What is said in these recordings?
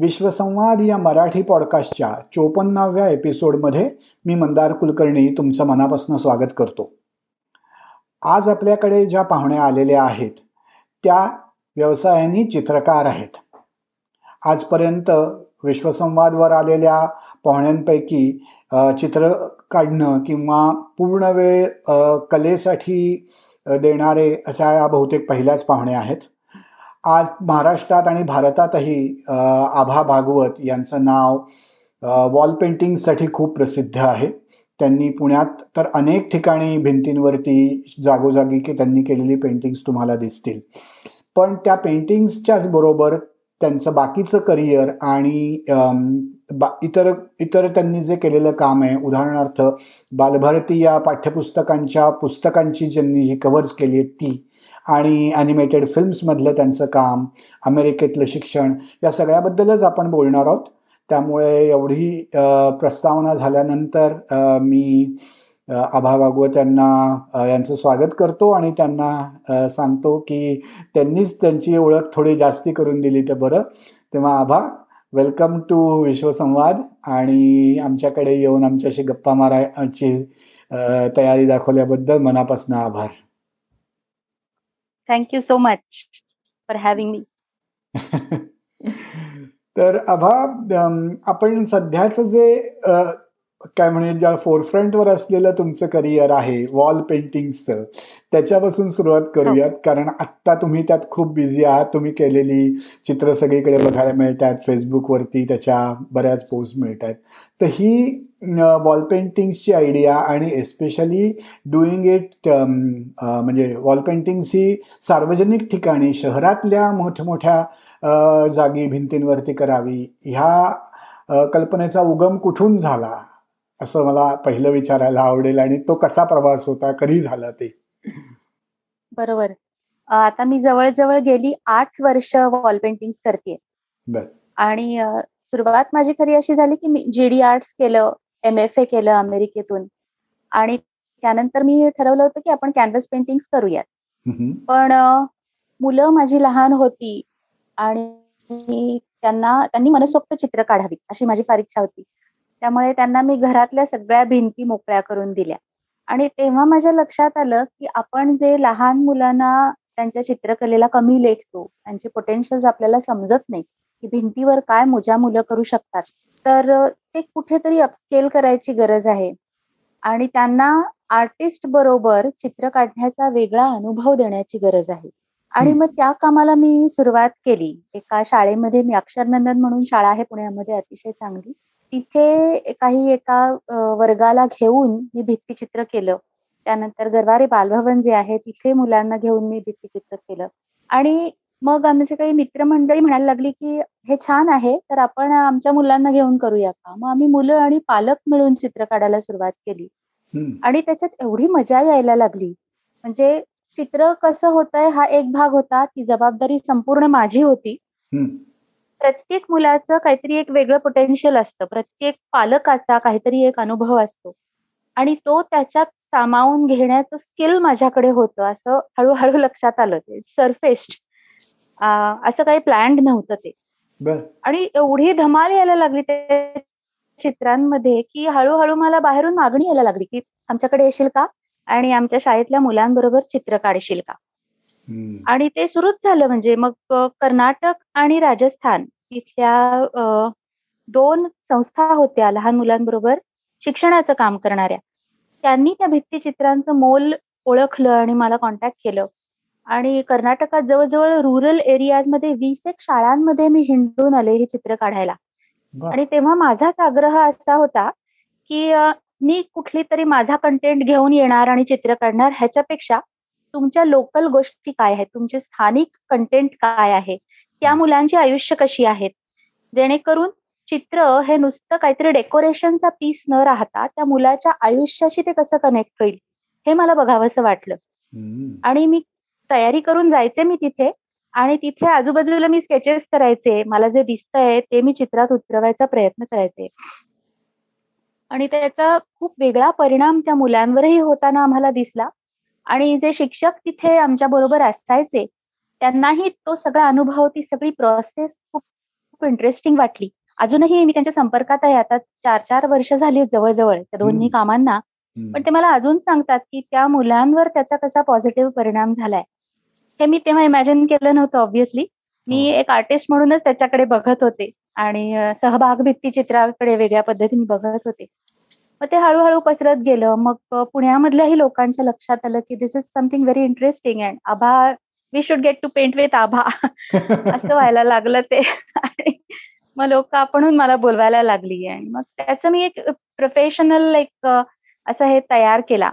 विश्वसंवाद या मराठी पॉडकास्टच्या चोपन्नाव्या एपिसोडमध्ये मी मंदार कुलकर्णी तुमचं मनापासून स्वागत करतो. आज आपल्याकडे ज्या पाहुण्या आलेल्या आहेत त्या व्यवसायानी चित्रकार आहेत. आजपर्यंत विश्वसंवादवर आलेल्या पाहुण्यांपैकी चित्र काढणं किंवा पूर्ण वेळ कलेसाठी देणारे अशा या बहुतेक पहिल्याच पाहुणे आहेत. आज महाराष्ट्रात आणि भारतातही आभा भागवत यांचं नाव वॉल पेंटिंगसाठी खूप प्रसिद्ध आहे. त्यांनी पुण्यात तर अनेक ठिकाणी भिंतींवरती जागोजागी की त्यांनी केलेली पेंटिंग्स तुम्हाला दिसतील. पण त्या पेंटिंग्सच्याच बरोबर त्यांचं बाकीचं करिअर आणि बा इतर इतर त्यांनी जे केलेलं काम आहे उदाहरणार्थ बालभारती या पाठ्यपुस्तकांच्या पुस्तकांची ज्यांनी जी कव्हर्स केली आहेत ती आणि ॲनिमेटेड फिल्म्समधलं त्यांचं काम अमेरिकेतलं शिक्षण या सगळ्याबद्दलच आपण बोलणार आहोत. त्यामुळे एवढी प्रस्तावना झाल्यानंतर मी आभा भागवत यांना यांचं स्वागत करतो आणि त्यांना सांगतो की त्यांनीच त्यांची ओळख थोडी जास्ती करून दिली तर बरं. तेव्हा आभा वेलकम टू विश्वसंवाद आणि आमच्याकडे येऊन आमच्याशी गप्पा मारायची तयारी दाखवल्याबद्दल मनापासून आभार. Thank you so much for having me तर आभा आपण सध्याचं जे काय म्हणे ज्या फोरफ्रंटवर असलेलं तुमचं करिअर आहे वॉल पेंटिंगचं त्याच्यापासून सुरुवात करूयात. हो. कारण आत्ता तुम्ही त्यात खूप बिझी आहात. तुम्ही केलेली चित्र सगळीकडे बघायला मिळतात. फेसबुकवरती त्याच्या बऱ्याच पोस्ट मिळत आहेत तर ही वॉल पेंटिंग्सची आयडिया आणि एस्पेशली डुईंग इट म्हणजे वॉल पेंटिंग्स ही सार्वजनिक ठिकाणी शहरातल्या मोठमोठ्या जागी भिंतींवरती करावी ह्या कल्पनेचा उगम कुठून झाला? असं मला पहिलं विचारायला आवडेल आणि तो कसा प्रवास होता कधी झाला ते? बरोबर. आता मी जवळजवळ गेली आठ वर्ष वॉल पेंटिंग करते आणि सुरुवात माझी खरी अशी झाली की मी जीडी आर्ट्स केलं. एम एफ ए केलं अमेरिकेतून. आणि त्यानंतर मी ठरवलं होतं की आपण कॅनव्हस पेंटिंग करूयात. पण मुलं माझी लहान होती आणि त्यांना त्यांनी मनसोक्त चित्र काढावी अशी माझी फार इच्छा होती. त्यामुळे त्यांना मी घरातल्या सगळ्या भिंती मोकळ्या करून दिल्या. आणि तेव्हा माझ्या लक्षात आलं की आपण जे लहान मुलांना त्यांच्या चित्रकलेला कमी लेखतो त्यांचे पोटेन्शियल आपल्याला समजत नाही की भिंतीवर काय मोजा मुलं करू शकतात. तर ते कुठेतरी अपस्केल करायची गरज आहे. आणि त्यांना आर्टिस्ट बरोबर चित्र काढण्याचा वेगळा अनुभव देण्याची गरज आहे. आणि मग त्या कामाला मी सुरुवात केली. एका शाळेमध्ये मी अक्षरनंदन म्हणून शाळा आहे पुण्यामध्ये अतिशय चांगली. तिथे काही एका वर्गाला घेऊन मी भित्तीचित्र केलं. त्यानंतर गरवारे बालभवन जे आहे तिथे मुलांना घेऊन मी भित्तीचित्र केलं. आणि मग आमचे काही मित्रमंडळी म्हणायला लागली की हे छान आहे तर आपण आमच्या मुलांना घेऊन करूया का? मग आम्ही मुलं आणि पालक मिळून चित्र काढायला सुरुवात केली. आणि त्याच्यात एवढी मजा यायला लागली. म्हणजे चित्र कसं होतंय हा एक भाग होता ती जबाबदारी संपूर्ण माझी होती. प्रत्येक मुलाचं काहीतरी एक वेगळं पोटेन्शियल असतं. प्रत्येक पालकाचा काहीतरी एक अनुभव असतो. आणि तो त्याच्यात सामावून घेण्याचं स्किल माझ्याकडे होतं असं हळूहळू लक्षात आलं ते. सरफेस्ड असं काही प्लॅन्ड नव्हतं ते. आणि एवढी धमाल यायला लागली त्या चित्रांमध्ये की हळूहळू मला बाहेरून मागणी यायला लागली की आमच्याकडे येशील का? आणि आमच्या शाळेतल्या मुलांबरोबर चित्र काढशील का? आणि ते सुरूच झालं म्हणजे मग कर्नाटक आणि राजस्थान इथल्या दोन संस्था होत्या लहान मुलांबरोबर शिक्षणाचं काम करणाऱ्या. त्यांनी त्या भित्तीचित्रांचं मोल ओळखलं आणि मला कॉन्टॅक्ट केलं. आणि कर्नाटकात जवळजवळ रुरल एरियाजमध्ये वीस एक शाळांमध्ये मी हिंडून आले हे चित्र काढायला. आणि तेव्हा माझाच आग्रह असा होता की मी कुठली तरी माझा कंटेंट घेऊन येणार आणि चित्र काढणार ह्याच्यापेक्षा तुमच्या लोकल गोष्टी काय आहेत? तुमचे स्थानिक कंटेंट काय आहे? त्या मुलांची आयुष्य कशी आहेत? जेणेकरून चित्र हे नुसतं काहीतरी डेकोरेशनचा पीस न राहता त्या मुलाच्या आयुष्याशी ते कसं कनेक्ट होईल हे मला बघावंसं वाटलं. आणि मी तयारी करून जायचे मी तिथे. आणि तिथे आजूबाजूला मी स्केचेस करायचे. मला जे दिसतंय ते मी चित्रात उतरवायचा प्रयत्न करायचे. आणि त्याचा खूप वेगळा परिणाम त्या मुलांवरही होताना आम्हाला दिसला. आणि जे शिक्षक तिथे आमच्या बरोबर असायचे त्यांनाही तो सगळा अनुभव ती सगळी प्रोसेस खूप खूप इंटरेस्टिंग वाटली. अजूनही मी त्यांच्या संपर्कात आहे. आता चार चार वर्ष झाली जवळजवळ त्या दोन्ही कामांना. पण ते मला अजून सांगतात की त्या मुलांवर त्याचा कसा पॉझिटिव्ह परिणाम झालाय. हे मी तेव्हा इमॅजिन केलं नव्हतं ऑब्व्हियसली मी हो. एक आर्टिस्ट म्हणूनच त्याच्याकडे बघत होते. आणि सहभाग भित्ती चित्राकडे वेगळ्या पद्धतीने बघत होते. मग ते हळूहळू पसरत गेलं. मग पुण्यामधल्याही लोकांच्या लक्षात आलं की this is something very interesting and Abha we should get to paint with Abha. असं व्हायला लागलं ते. मग लोक आपण मला बोलवायला लागली. आणि मग त्याचं मी एक प्रोफेशनल एक असं हे तयार केला.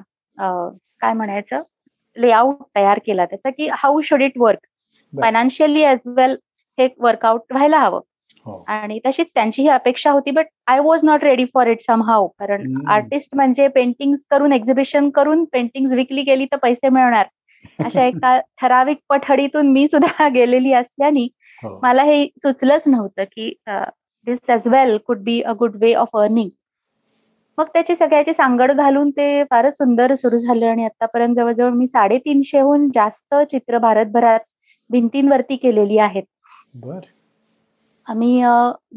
काय म्हणायचं? लेआउट तयार केला. त्याचा की how should it work financially as well हे वर्कआउट व्हायला हवं. हो. आणि तशीच त्यांची ही अपेक्षा होती but I was not ready for it somehow कारण आर्टिस्ट म्हणजे पेंटिंग करून एक्झिबिशन करून पेंटिंग विकली गेली तर पैसे मिळणार. अशा एका ठराविक पठडीतून मी सुद्धा गेलेली असल्याने हो. मला हे सुचलंच नव्हतं की this as well could be a good way of earning मग त्याची सगळ्याची सांगड घालून ते फारच सुंदर सुरू झालं आणि आतापर्यंत जवळजवळ मी साडेतीनशेहून जास्त चित्र भारतभरात भिंतींवरती केलेली आहेत. आम्ही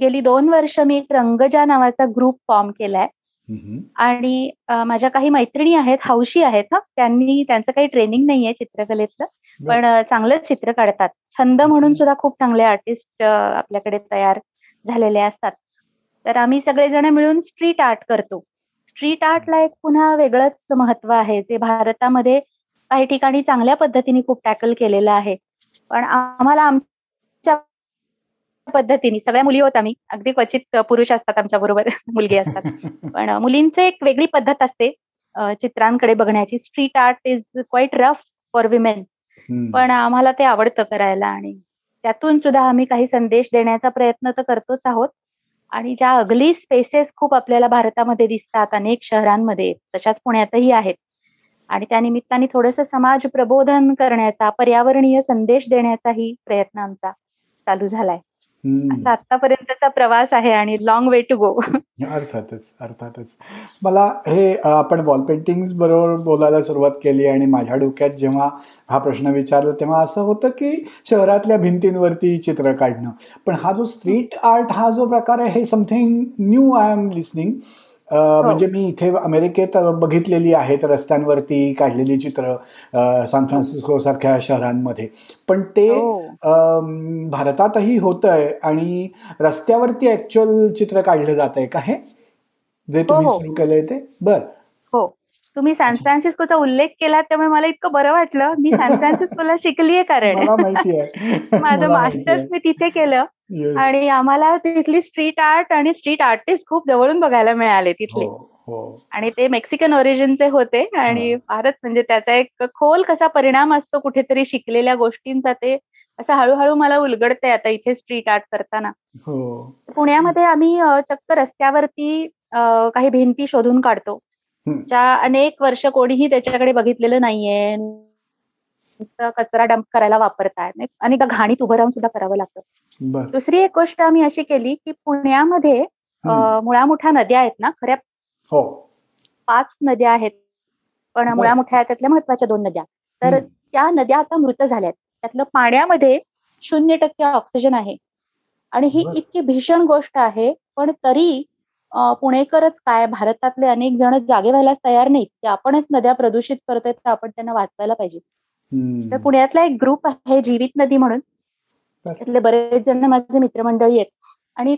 गेली दोन वर्ष मी एक रंगजा नावाचा ग्रुप फॉर्म केलाय. आणि माझ्या काही मैत्रिणी आहेत हौशी आहेत हा. त्यांनी त्यांचं काही ट्रेनिंग नाहीये चित्रकलेतलं पण चांगलं चित्र काढतात. छंद म्हणून सुद्धा खूप चांगले आर्टिस्ट आपल्याकडे तयार झालेले असतात. तर आम्ही सगळेजण मिळून स्ट्रीट आर्ट करतो. स्ट्रीट आर्टला एक पुन्हा वेगळंच महत्त्व आहे जे भारतामध्ये काही ठिकाणी चांगल्या पद्धतीने खूप टॅकल केलेलं आहे. पण आम्हाला आमच्या पद्धतीने सगळ्या मुली होत आम्ही अगदी क्वचित पुरुष असतात आमच्या बरोबर मुलगी असतात. पण मुलींचे एक वेगळी पद्धत असते चित्रांकडे बघण्याची. Street art is quite rough for women पण आम्हाला ते आवडतं करायला आणि त्यातून सुद्धा आम्ही काही संदेश देण्याचा प्रयत्न तर करतोच आहोत. आणि ज्या अगली स्पेसेस खूप आपल्याला भारतामध्ये दिसतात अनेक शहरांमध्ये तशाच पुण्यातही आहेत. आणि त्या निमित्ताने थोडस समाज प्रबोधन करण्याचा पर्यावरणीय संदेश देण्याचाही प्रयत्न आमचा चालू झालाय. असा आतापर्यंतचा प्रवास आहे आणि लॉंग वे टू गो अर्थातच अर्थातच. मला हे आपण वॉल पेंटिंग बरोबर बोलायला सुरुवात केली आणि माझ्या डोक्यात जेव्हा हा प्रश्न विचारला तेव्हा असं होतं की शहरातल्या भिंतींवरती चित्र काढणं. पण हा जो स्ट्रीट आर्ट हा जो प्रकार आहे हे something new I am listening. म्हणजे मी इथे अमेरिकेत बघितलेली आहेत रस्त्यांवरती काढलेली चित्र सान फ्रान्सिस्को सारख्या शहरांमध्ये. पण ते हो. भारतातही होत आहे आणि रस्त्यावरती ऍक्च्युअल चित्र काढलं जात आहे का हे? जे तुम्ही हो, सुरू केलंय ते? बर. हो तुम्ही सॅन फ्रान्सिस्कोचा उल्लेख केला त्यामुळे मला इतकं बरं वाटलं. मी सॅन फ्रान्सिस्कोला शिकलीये कारण. माझं मास्टर्स मी तिथे केलं. आणि आम्हाला तिथली स्ट्रीट आर्ट आणि स्ट्रीट आर्टिस्ट खूप जवळून बघायला मिळाले तिथले. हो, हो. आणि ते मेक्सिकन ओरिजिनचे होते. आणि फारच म्हणजे त्याचा एक खोल कसा परिणाम असतो कुठेतरी शिकलेल्या गोष्टींचा ते असं हळूहळू मला उलगडतंय आता इथे स्ट्रीट आर्ट करताना. हो. पुण्यामध्ये आम्ही चक्क रस्त्यावरती काही भिंती शोधून काढतो. ज्या अनेक वर्ष कोणीही त्याच्याकडे बघितलेलं नाहीये. कचरा डंप करायला वापरताय. आणि घाणीत उभं राहून सुद्धा करावं लागतं. दुसरी एक गोष्ट आम्ही अशी केली की पुण्यामध्ये मुळामुठ्या नद्या आहेत ना खऱ्या हो. पाच नद्या आहेत. पण मुळामुठ्या त्यातल्या महत्त्वाच्या दोन नद्या. तर त्या नद्या आता मृत झाल्यात. त्यातलं पाण्यामध्ये शून्य टक्के ऑक्सिजन आहे. आणि ही इतकी भीषण गोष्ट आहे पण तरी पुणेकरच काय भारतातले अनेक जण जागे व्हायला तयार नाहीत की आपणच नद्या प्रदूषित करतोय तर आपण त्यांना वाचवायला पाहिजे. तर पुण्यातला एक ग्रुप आहे जीवित नदी म्हणून. त्यातले बरेच जण माझे मित्रमंडळी आहेत. आणि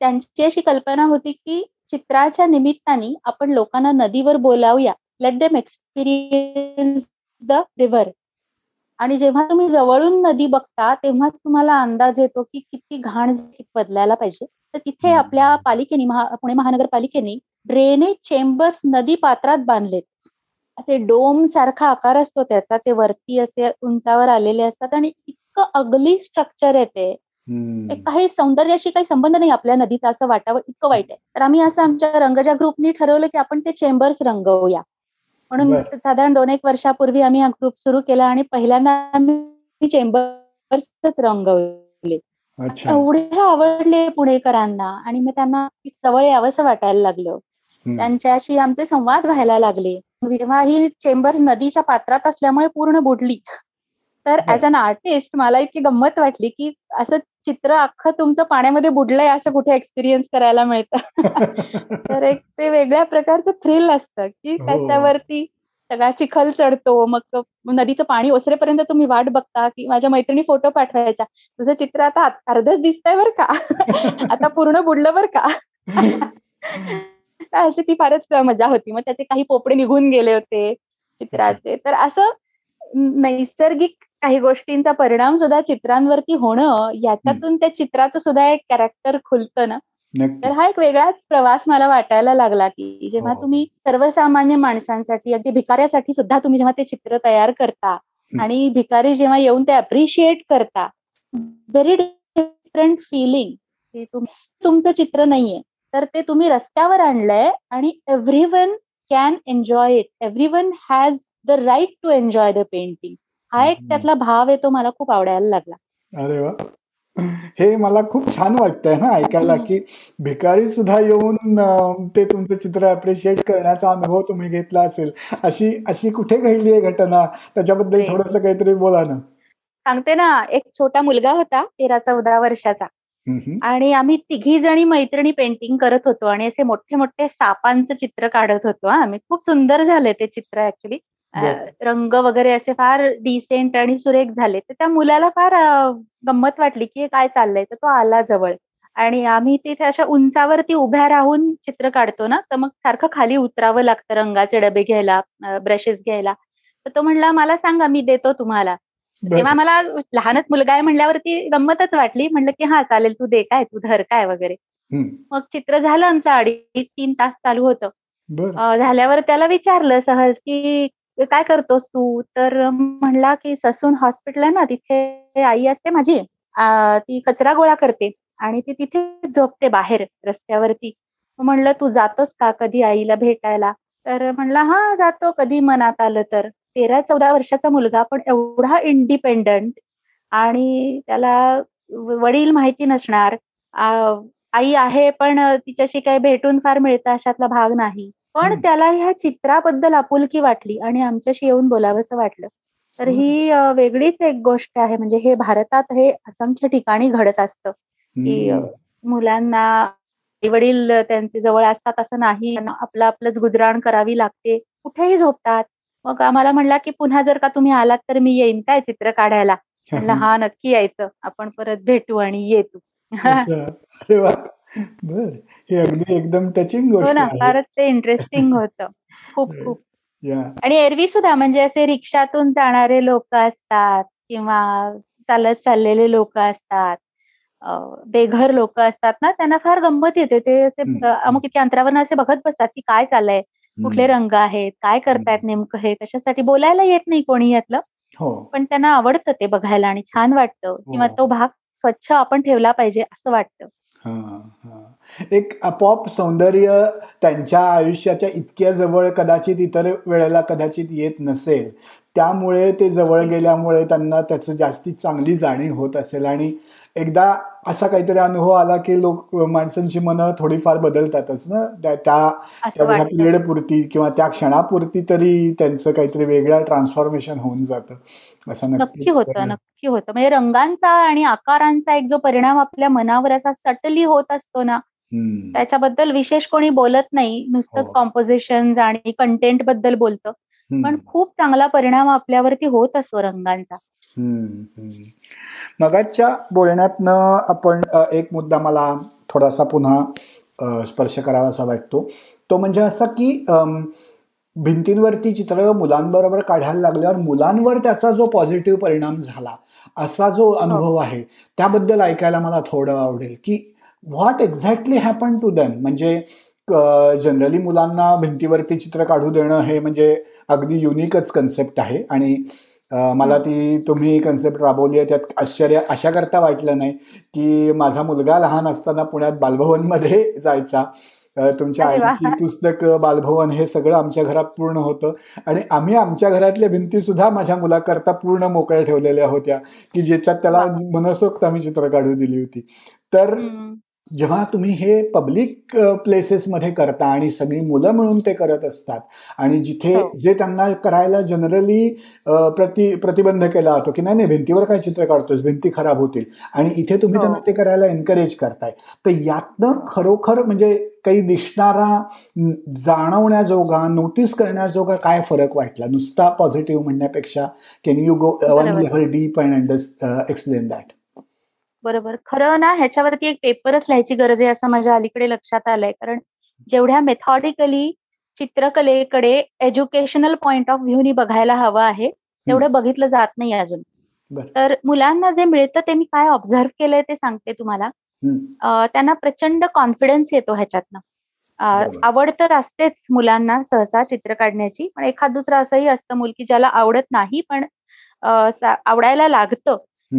त्यांची अशी कल्पना होती की चित्राच्या निमित्ताने आपण लोकांना नदीवर बोलावूया. Let them experience the river आणि जेव्हा तुम्ही जवळून नदी बघता तेव्हा तुम्हाला अंदाज येतो की किती घाण बदलायला पाहिजे. तर तिथे आपल्या पालिकेने पुणे महानगरपालिकेने ड्रेनेज चेंबर्स नदी पात्रात बांधलेत. असे डोम सारखा आकार असतो त्याचा ते वरती असे उंचावर आलेले असतात आणि इतकं अगली स्ट्रक्चर आहे ते. काही सौंदर्याशी काही संबंध नाही आपल्या नदीचा असं वाटावं इतकं वाईट आहे. तर आम्ही असं आमच्या रंगजा ग्रुपनी ठरवलं की आपण ते चेंबर्स रंगवूया. म्हणून साधारण दोन एक वर्षापूर्वी आम्ही हा ग्रुप सुरू केला आणि पहिल्यांदा आम्ही चेंबर्सच रंगवले. एवढे आवडले पुणेकरांना आणि मग त्यांना जवळ यावंसं वाटायला लागलं. त्यांच्याशी आमचे संवाद व्हायला लागले. जेव्हा ही चेंबर्स नदीच्या पात्रात असल्यामुळे पूर्ण बुडली. तर ऍज अन आर्टिस्ट मला इतकी गंमत वाटली की असं चित्र अख्खं तुमचं पाण्यामध्ये बुडलंय असं कुठे एक्सपिरियन्स करायला मिळतं. तर एक ते वेगळ्या प्रकारचं थ्रिल असतं की हो. त्याच्यावरती सगळा चिखल चढतो मग नदीचं पाणी ओसरेपर्यंत तुम्ही वाट बघता की माझ्या मैत्रिणी फोटो पाठवायच्या. तुझं चित्र आता अर्धच दिसतंय बरं का? आता पूर्ण बुडलं बरं का? अशी ती फारच मजा होती. मग त्याचे काही पोपडे निघून गेले होते चित्राचे. तर असं नैसर्गिक काही गोष्टींचा परिणाम सुद्धा चित्रांवरती होणं याच्यातून त्या चित्राचं सुद्धा एक कॅरेक्टर खुलतं ना? तर हा एक वेगळाच प्रवास मला वाटायला लागला की जेव्हा हो. तुम्ही सर्वसामान्य माणसांसाठी अगदी भिकाऱ्यासाठी सुद्धा तुम्ही जेव्हा ते चित्र तयार करता आणि भिकारी जेव्हा येऊन ते अप्रिशिएट करता व्हेरी डिफरंट फिलिंग तुमचं चित्र नाहीये. तर ते तुम्ही रस्त्यावर आणलंय आणि everyone can enjoy it everyone has the right to enjoy the painting हा. एक त्यातला भाव आहे तो मला खूप आवडायला लागला. अरे वा. हे मला खूप छान वाटतंय ना ऐकायला की भिकारी सुद्धा येऊन ते तुमचं चित्र अप्रिशिएट करण्याचा अनुभव तुम्ही घेतला असेल. अशी अशी कुठे घडली आहे घटना? त्याच्याबद्दल थोडस काहीतरी बोला ना. सांगते ना एक छोटा मुलगा होता तेरा चौदा वर्षाचा आणि आम्ही तिघी जणी मैत्रिणी पेंटिंग करत होतो आणि असे मोठे मोठे सापांचं चित्र काढत होतो आम्ही खूप सुंदर झाले ते चित्र ऍक्च्युली रंग वगैरे असे फार डिसेंट आणि सुरेख झाले तर त्या मुलाला फार गंमत वाटली की काय चाललंय? तर तो आला जवळ. आणि आम्ही तिथे अशा उंचावरती उभ्या राहून चित्र काढतो ना तर मग सारखं खाली उतरावं लागतं रंगाचे डबे घ्यायला ब्रशेस घ्यायला. तर तो म्हणला मला सांगा मी देतो तुम्हाला. तेव्हा मला लहानच मुलगा आहे म्हणल्यावरती गंमतच वाटली. म्हणलं की हा चालेल तू दे काय तू धर काय वगैरे. मग चित्र झालं आमचं अडीच तीन तास चालू होतं. झाल्यावर त्याला विचारलं सहज की काय करतोस तू? तर म्हणला की ससून हॉस्पिटल आहे ना तिथे आई असते माझी. ती कचरा गोळा करते आणि ती तिथे झोपते बाहेर रस्त्यावरती. म्हणलं तू जातोस का कधी आईला भेटायला? तर म्हणला हा जातो. कधी मनात आलं तर. तेरा चौदा वर्षाचा मुलगा पण एवढा इंडिपेंडंट आणि त्याला वडील माहिती नसणार. आई आहे पण तिच्याशी काही भेटून फार मिळतं अशातला भाग नाही. पण त्याला ह्या चित्राबद्दल आपुलकी वाटली आणि आमच्याशी येऊन बोलावंसं वाटलं. तर ही वेगळीच एक गोष्ट आहे. म्हणजे हे भारतात हे असंख्य ठिकाणी घडत असतं की मुलांना आई वडील त्यांचे जवळ असतात असं नाही. आपलं आपलंच गुजराण करावी लागते. कुठेही झोपतात. मग आम्हाला म्हणला की पुन्हा जर का तुम्ही आलात तर मी येईन काय चित्र काढायला? म्हणलं हा नक्की यायचं. आपण परत भेटू आणि ये तू. बर. हे अगदी एकदम टचिंग हो ना फारच ते इंटरेस्टिंग होतं. खूप खूप. आणि एरवी सुद्धा म्हणजे असे रिक्षातून जाणारे लोक असतात किंवा चालत चाललेले लोक असतात बेघर लोक असतात ना त्यांना फार गंमत येते. ते असे अमुक इतक्या अंतरावर असे बघत बसतात की काय चाललंय कुठले रंग आहेत काय करतायत नेमकं हे कशासाठी बोलायला येत नाही कोणी यातलं. हो. पण त्यांना आवडतं ते बघायला आणि छान वाटतं. किंवा हो. तो भाग स्वच्छ आपण ठेवला पाहिजे असं वाटतं. एक आपोआप सौंदर्य त्यांच्या आयुष्याच्या इतक्या जवळ कदाचित इतर वेळेला कदाचित येत नसेल त्यामुळे ते जवळ गेल्यामुळे त्यांना त्याचं जास्ती चांगली जाणीव होत असेल आणि एकदा असा काहीतरी अनुभव आला की लोक माणसांची मनं थोडीफार बदलतातच ना? त्या पिरियड पुरती किंवा त्या क्षणापुरती तरी त्यांचं काहीतरी वेगळं ट्रान्सफॉर्मेशन होऊन जातं. असं नक्की होतं नक्की होतं. म्हणजे रंगांचा आणि आकारांचा एक जो परिणाम आपल्या मनावर असा सटली होत असतो ना त्याच्याबद्दल विशेष कोणी बोलत नाही. नुसतंच कॉम्पोजिशन हो. आणि कंटेंटबद्दल बोलतं. पण खूप चांगला परिणाम आपल्यावरती होत असतो रंगांचा. मगाच्या बोलण्यातनं आपण एक मुद्दा मला थोडासा पुन्हा स्पर्श करावा असा वाटतो. तो म्हणजे असा की भिंतींवरती चित्र मुलांबरोबर काढायला लागल्यावर मुलांवर त्याचा जो पॉझिटिव्ह परिणाम झाला असा जो हो. अनुभव आहे त्याबद्दल ऐकायला मला थोडं आवडेल की what exactly happen to them म्हणजे जनरली मुलांना भिंतीवरती चित्र काढू देणं हे म्हणजे अगदी युनिकच कन्सेप्ट आहे आणि मला ती तुम्ही कन्सेप्ट राबवली आहे त्यात आश्चर्य अशा करता वाटलं नाही की माझा मुलगा लहान असताना पुण्यात बालभवनमध्ये जायचा. तुमच्या आईची पुस्तक बालभवन हे सगळं आमच्या घरात पूर्ण होतं. आणि आम्ही आमच्या घरातल्या भिंती सुद्धा माझ्या मुलाकरता पूर्ण मोकळ्या ठेवलेल्या होत्या की ज्याच्यात त्याला मनसोक्त आम्ही चित्र काढू दिली होती. तर जेव्हा तुम्ही हे पब्लिक प्लेसेसमध्ये करता आणि सगळी मुलं मिळून ते करत असतात आणि जिथे हो. जे त्यांना करायला जनरली प्रति प्रतिबंध केला जातो की नाही नाही भिंतीवर काय चित्र काढतोस भिंती खराब होतील. आणि इथे तुम्ही हो. त्यांना ते करायला एनकरेज करताय. तर यातनं खरोखर म्हणजे काही दिसणारा जाणवण्याजोगा नोटीस करण्याजोगा काय फरक वाटला? नुसता पॉझिटिव्ह म्हणण्यापेक्षा can you go one level deep and under explain that बरोबर. खरं ना ह्याच्यावरती एक पेपरच लिहायची गरज आहे असं माझ्या अलीकडे लक्षात आलंय. कारण जेवढ्या मेथॉडिकली चित्रकलेकडे एज्युकेशनल पॉइंट ऑफ व्ह्यूनी बघायला हवं आहे, तेवढं बघितलं जात नाही अजून. तर मुलांना जे मिळतं ते मी काय ऑब्झर्व्ह केलंय ते सांगते तुम्हाला. त्यांना प्रचंड कॉन्फिडन्स येतो ह्याच्यातनं. आवड तर असतेच मुलांना सहसा चित्र काढण्याची. पण एखाद दुसरं असंही असतं मुल की ज्याला आवडत नाही पण आवडायला लागतं.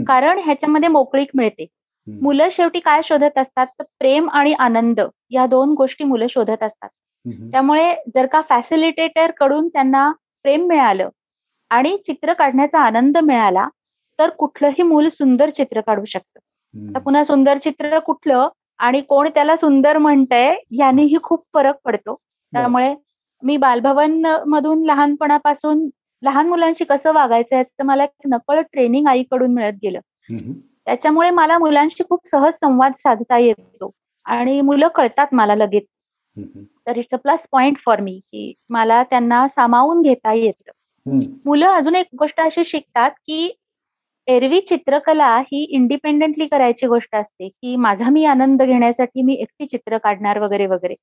कारण ह्याच्यामध्ये मोकळीक मिळते. मुलं शेवटी काय शोधत असतात तर प्रेम आणि आनंद या दोन गोष्टी मुलं शोधत असतात. त्यामुळे जर का फॅसिलिटेटरकडून त्यांना प्रेम मिळालं आणि चित्र काढण्याचा आनंद मिळाला, तर कुठलंही मूल सुंदर चित्र काढू शकतं. तर पुन्हा सुंदर चित्र कुठलं आणि कोण त्याला सुंदर म्हणतंय यानेही खूप फरक पडतो. त्यामुळे मी बालभवन मधून लहानपणापासून लहान मुलांशी कसं वागायचं याचं मला एक नकळत ट्रेनिंग आईकडून मिळत गेलं. त्याच्यामुळे मला मुलांशी खूप सहज संवाद साधता येतो आणि मुलं कळतात मला लगेच. तर it's a plus point for me की मला त्यांना सामावून घेता येतं. मुलं अजून एक गोष्ट अशी शिकतात की एरवी चित्रकला ही इंडिपेंडेंटली करायची गोष्ट असते की माझा मी आनंद घेण्यासाठी मी एकटी चित्र काढणार वगैरे वगैरे.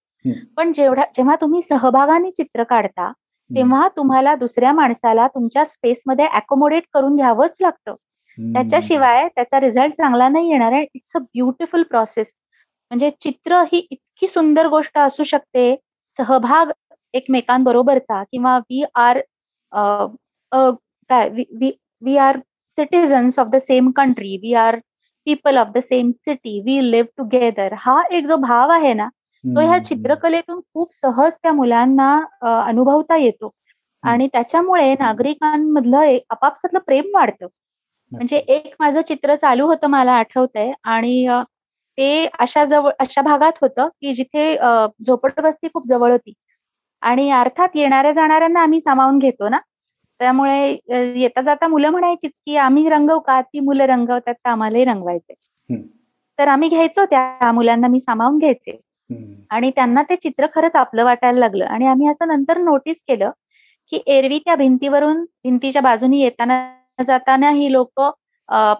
पण जेवढा जेव्हा तुम्ही सहभागाने चित्र काढता तेव्हा तुम्हाला दुसऱ्या माणसाला तुमच्या स्पेसमध्ये अकोमोडेट करून घ्यावंच लागतं. त्याच्याशिवाय त्याचा रिझल्ट चांगला नाही येणार आहे. It's a beautiful process. म्हणजे चित्र ही इतकी सुंदर गोष्ट असू शकते. सहभाग एकमेकांबरोबरचा किंवा वी आर काय we are citizens of the same country, we are people of the same city, we live together हा एक जो भाव आहे ना तो ह्या चित्रकलेतून खूप सहज त्या मुलांना अनुभवता येतो. आणि त्याच्यामुळे नागरिकांमधलं आपापसातलं प्रेम वाढतं. म्हणजे एक माझं चित्र चालू होतं मला आठवतंय आणि ते अशा जवळ अशा भागात होतं, की जिथे झोपडपट्टी खूप जवळ होती. आणि अर्थात येणाऱ्या-जाणाऱ्यांना आम्ही सामावून घेतो ना, त्यामुळे येता-जाता मुलं म्हणायची, की "आम्ही रंगवू का?" ती मुलं रंगवतात तर आम्हालाही रंगवायचे तर आम्ही घ्यायचो त्या मुलांना मी सामावून घ्यायचे. आणि त्यांना ते चित्र खरंच आपलं वाटायला लागलं आणि आम्ही असं नंतर नोटीस केलं, की एरवी त्या भिंतीवरून भिंतीच्या बाजूनी येताना जाताना ही लोक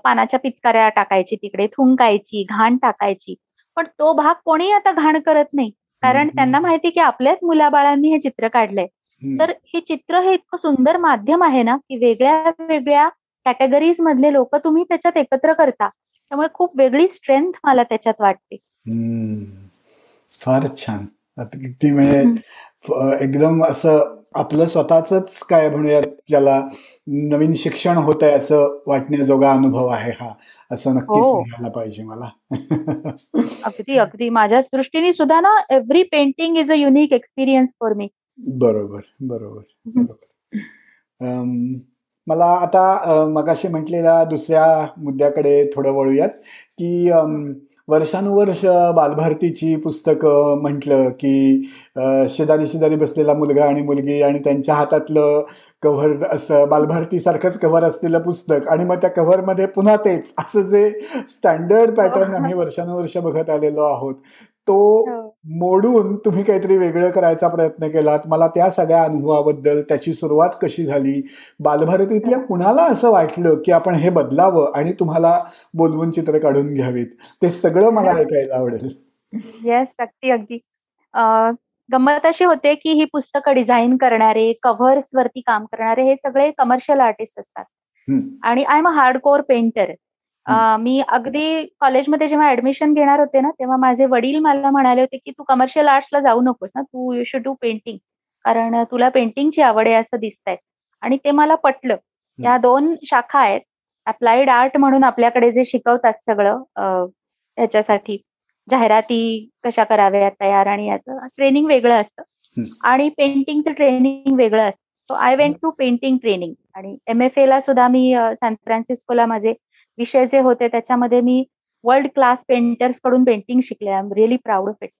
पानाच्या पिचकाऱ्या टाकायची तिकडे, थुंकायची, घाण टाकायची. पण तो भाग कोणी आता घाण करत नाही. कारण त्यांना माहिती की आपल्याच मुलाबाळांनी हे चित्र काढलंय. तर हे चित्र हे इतकं सुंदर माध्यम आहे ना, की वेगळ्या वेगळ्या कॅटेगरीज मधले लोक तुम्ही त्याच्यात एकत्र करता. त्यामुळे खूप वेगळी स्ट्रेंथ मला त्याच्यात वाटते. फारच छान. किती म्हणजे एकदम असं आपलं स्वतःच काय म्हणूयात ज्याला नवीन शिक्षण होत आहे असं वाटण्याजोगा अनुभव आहे हा. असं नक्कीच हो. म्हणायला पाहिजे मला. अगदी अगदी. माझ्या दृष्टीने सुद्धा ना every painting is a unique experience for me बरोबर बरोबर बरोबर. मला आता मगाशी म्हटलेल्या दुसऱ्या मुद्द्याकडे थोडं वळूयात की वर्षानुवर्ष बालभारतीची पुस्तकं म्हटलं की शेजारी शेजारी बसलेला मुलगा आणि मुलगी आणि त्यांच्या हातातलं कव्हर असं बालभारतीसारखंच कव्हर असलेलं पुस्तक आणि मग त्या कव्हरमध्ये पुन्हा तेच असं जे स्टँडर्ड पॅटर्न आम्ही वर्षानुवर्ष बघत आलेलो आहोत. तो हो. मोडून तुम्ही काहीतरी वेगळं करायचा प्रयत्न केलात. मला त्या सगळ्या अनुभवाबद्दल त्याची सुरुवात कशी झाली? बालभारतीतल्या कुणाला असं वाटलं की आपण हे बदलावं आणि तुम्हाला बोलवून चित्र काढून घ्यावीत? ते सगळं मला ऐकायला आवडेल. येस अगदी अगदी. गंमत अशी होते की ही पुस्तकं डिझाईन करणारे कव्हर्स वरती काम करणारे हे सगळे कमर्शियल आर्टिस्ट असतात. आणि I am a hardcore painter मी अगदी कॉलेजमध्ये जेव्हा ऍडमिशन घेणार होते ना, तेव्हा माझे वडील मला म्हणाले होते, की "तू कमर्शियल आर्ट्सला जाऊ नकोस ना, तू यू शुड डू पेंटिंग. कारण तुला पेंटिंगची आवड आहे असं दिसतंय." आणि ते मला पटलं. या दोन शाखा आहेत. अप्लाइड आर्ट म्हणून आपल्याकडे जे शिकवतात सगळं ह्याच्यासाठी. जाहिराती कशा कराव्यात तयार आणि याचं. ट्रेनिंग वेगळं असतं. आणि पेंटिंगचं ट्रेनिंग वेगळं असतं. So I went to painting training आणि एम एफ ला सुद्धा मी सॅन फ्रान्सिस्कोला माझे विषय जे होते त्याच्यामध्ये मी वर्ल्ड क्लास पेंटर्सकडून पेंटिंग शिकले. I am really proud of it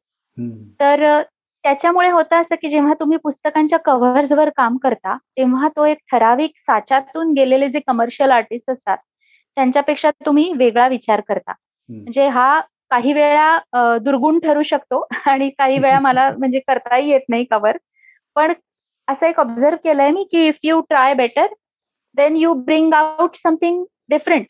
तर त्याच्यामुळे होतं असं की जेव्हा तुम्ही पुस्तकांच्या कव्हर्सवर काम करता तेव्हा तो एक ठराविक साच्यातून गेलेले जे कमर्शियल आर्टिस्ट असतात त्यांच्यापेक्षा तुम्ही वेगळा विचार करता. म्हणजे हा काही वेळा दुर्गुण ठरू शकतो आणि काही वेळा मला म्हणजे करताही येत नाही कव्हर पण असं एक ऑब्झर्व केलंय मी की if you try better then you bring out something different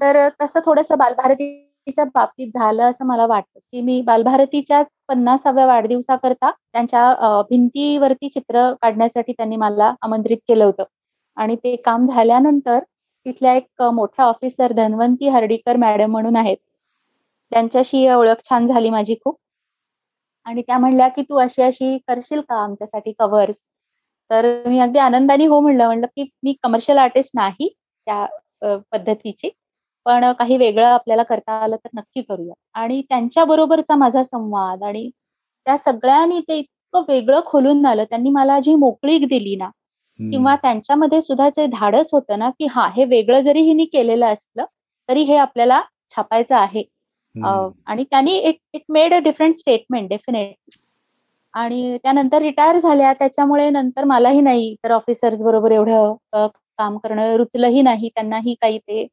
तर तसं थोडंसं बालभारतीच्या बाबतीत झालं असं मला वाटतं की मी बालभारतीच्या पन्नासाव्या वाढदिवसाकरता त्यांच्या भिंतीवरती चित्र काढण्यासाठी त्यांनी मला आमंत्रित केलं होतं. आणि ते काम झाल्यानंतर तिथल्या एक मोठ्या ऑफिसर धन्वंती हर्डीकर मॅडम म्हणून आहेत. त्यांच्याशी ओळख छान झाली माझी खूप. आणि त्या म्हणल्या की तू अशी अशी करशील का आमच्यासाठी कव्हर्स तर मी अगदी आनंदाने हो म्हणलं म्हणलं की मी कमर्शियल आर्टिस्ट नाही त्या पद्धतीची. पण काही वेगळं आपल्याला करता आलं तर नक्की करूया. आणि त्यांच्या बरोबरचा माझा संवाद आणि त्या सगळ्यांनी ते इतकं वेगळं खोलून आलं. त्यांनी मला जी मोकळीक दिली ना किंवा त्यांच्यामध्ये सुद्धा जे धाडस होतं ना की हा हे वेगळं जरी हिनी केलेलं असलं तरी हे आपल्याला छापायचं आहे. आणि त्यांनी it it made a different statement definitely आणि त्यानंतर रिटायर झाल्या. त्याच्यामुळे नंतर मलाही नाही तर ऑफिसर्स बरोबर एवढं काम करणं रुचलंही नाही. त्यांनाही काही ते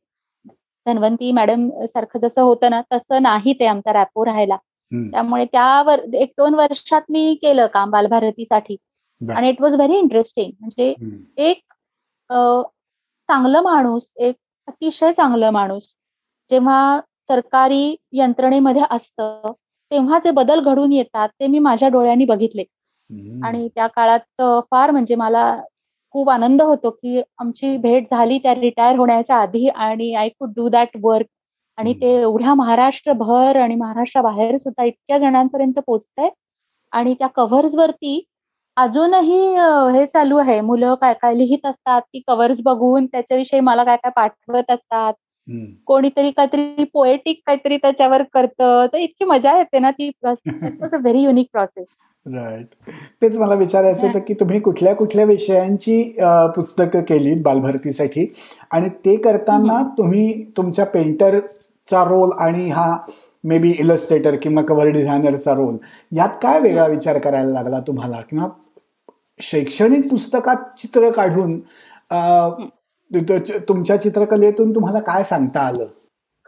धन्वंती मॅडम सारखं जसं होतं ना तसं नाही ते आमचा रॅपो राहायला. त्यामुळे त्यावर एक दोन वर्षात मी केलं काम बालभारतीसाठी. आणि इट वॉज व्हेरी इंटरेस्टिंग म्हणजे एक चांगलं माणूस एक अतिशय चांगलं माणूस जेव्हा सरकारी यंत्रणेमध्ये असतं तेव्हा जे बदल घडून येतात ते मी माझ्या डोळ्यांनी बघितले. आणि त्या काळात फार म्हणजे मला खूप आनंद होतो की आमची भेट झाली त्या रिटायर होण्याच्या आधी आणि I could do that work आणि ते एवढ्या महाराष्ट्रभर आणि महाराष्ट्राबाहेर सुद्धा इतक्या जणांपर्यंत पोचतंय. आणि त्या कव्हर्स वरती अजूनही हे चालू आहे. मुलं काय काय लिहित असतात ती कव्हर्स बघून त्याच्याविषयी मला काय काय पाठवत असतात. कोणीतरी काहीतरी पोएटिक काहीतरी त्याच्यावर करतं. तर इतकी मजा येते ना ती process very unique process right तेच मला विचारायचं होतं की तुम्ही कुठल्या कुठल्या विषयांची पुस्तकं केलीत बालभारतीसाठी? आणि ते करताना तुम्ही तुमच्या पेंटरचा रोल आणि हा मे बी इलस्ट्रेटर किंवा कव्हर डिझायनरचा रोल यात काय वेगळा विचार करायला लागला तुम्हाला? किंवा शैक्षणिक पुस्तकात चित्र काढून तुमच्या चित्रकलेतून तुम्हाला काय सांगता आलं?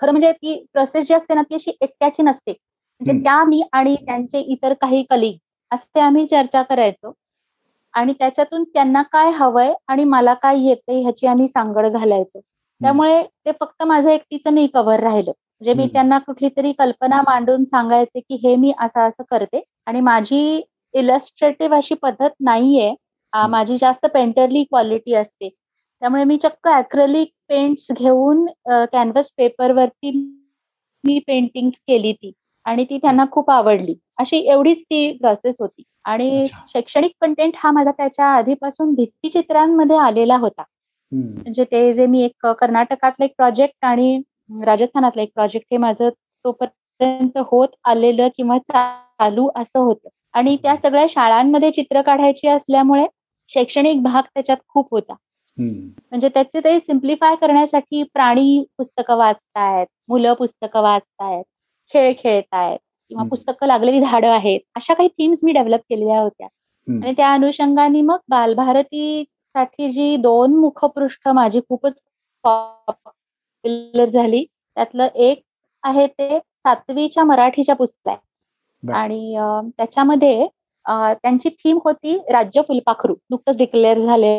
खरं म्हणजे ती प्रोसेस जी असते ना ती अशी एकट्याची नसते. म्हणजे त्या मी आणि त्यांचे इतर काही कलिग असे आम्ही चर्चा करायचो. आणि त्याच्यातून त्यांना काय हवंय आणि मला काय येते ह्याची आम्ही सांगड घालायचो. त्यामुळे ते फक्त माझं एकटीचं नाही कव्हर राहिलं. म्हणजे मी त्यांना कुठली तरी कल्पना मांडून सांगायचे की हे मी असं असं करते. आणि माझी इलस्ट्रेटिव्ह अशी पद्धत नाहीये. माझी जास्त पेंटरली क्वालिटी असते. त्यामुळे मी चक्क अॅक्रेलिक पेंट्स घेऊन कॅनव्हस पेपरवरती मी पेंटिंग केली ती. आणि ती त्यांना खूप आवडली. अशी एवढीच ती प्रोसेस होती. आणि शैक्षणिक कंटेंट हा माझा त्याच्या आधीपासून भित्तीचित्रांमध्ये आलेला होता. म्हणजे ते जे मी एक कर्नाटकातलं एक प्रोजेक्ट आणि राजस्थानातलं एक प्रोजेक्ट हे माझं तोपर्यंत होत आलेलं किंवा चालू असं होतं. आणि त्या सगळ्या शाळांमध्ये चित्र काढायची असल्यामुळे शैक्षणिक भाग त्याच्यात खूप होता. म्हणजे त्याचे ते सिम्प्लिफाय करण्यासाठी प्राणी पुस्तकं वाचतायत मुलं पुस्तकं वाचतायत खेळ खेळतायत किंवा पुस्तकं लागलेली झाडं आहेत अशा काही थीम्स मी डेव्हलप केलेल्या होत्या. आणि त्या अनुषंगाने मग बालभारती साठी जी दोन मुखपृष्ठ माझी खूपच पॉप्युलर झाली त्यातलं एक आहे ते सातवीच्या मराठीच्या पुस्तक आहे आणि त्याच्यामध्ये त्यांची थीम होती राज्य फुलपाखरू नुकतंच डिक्लेअर झाले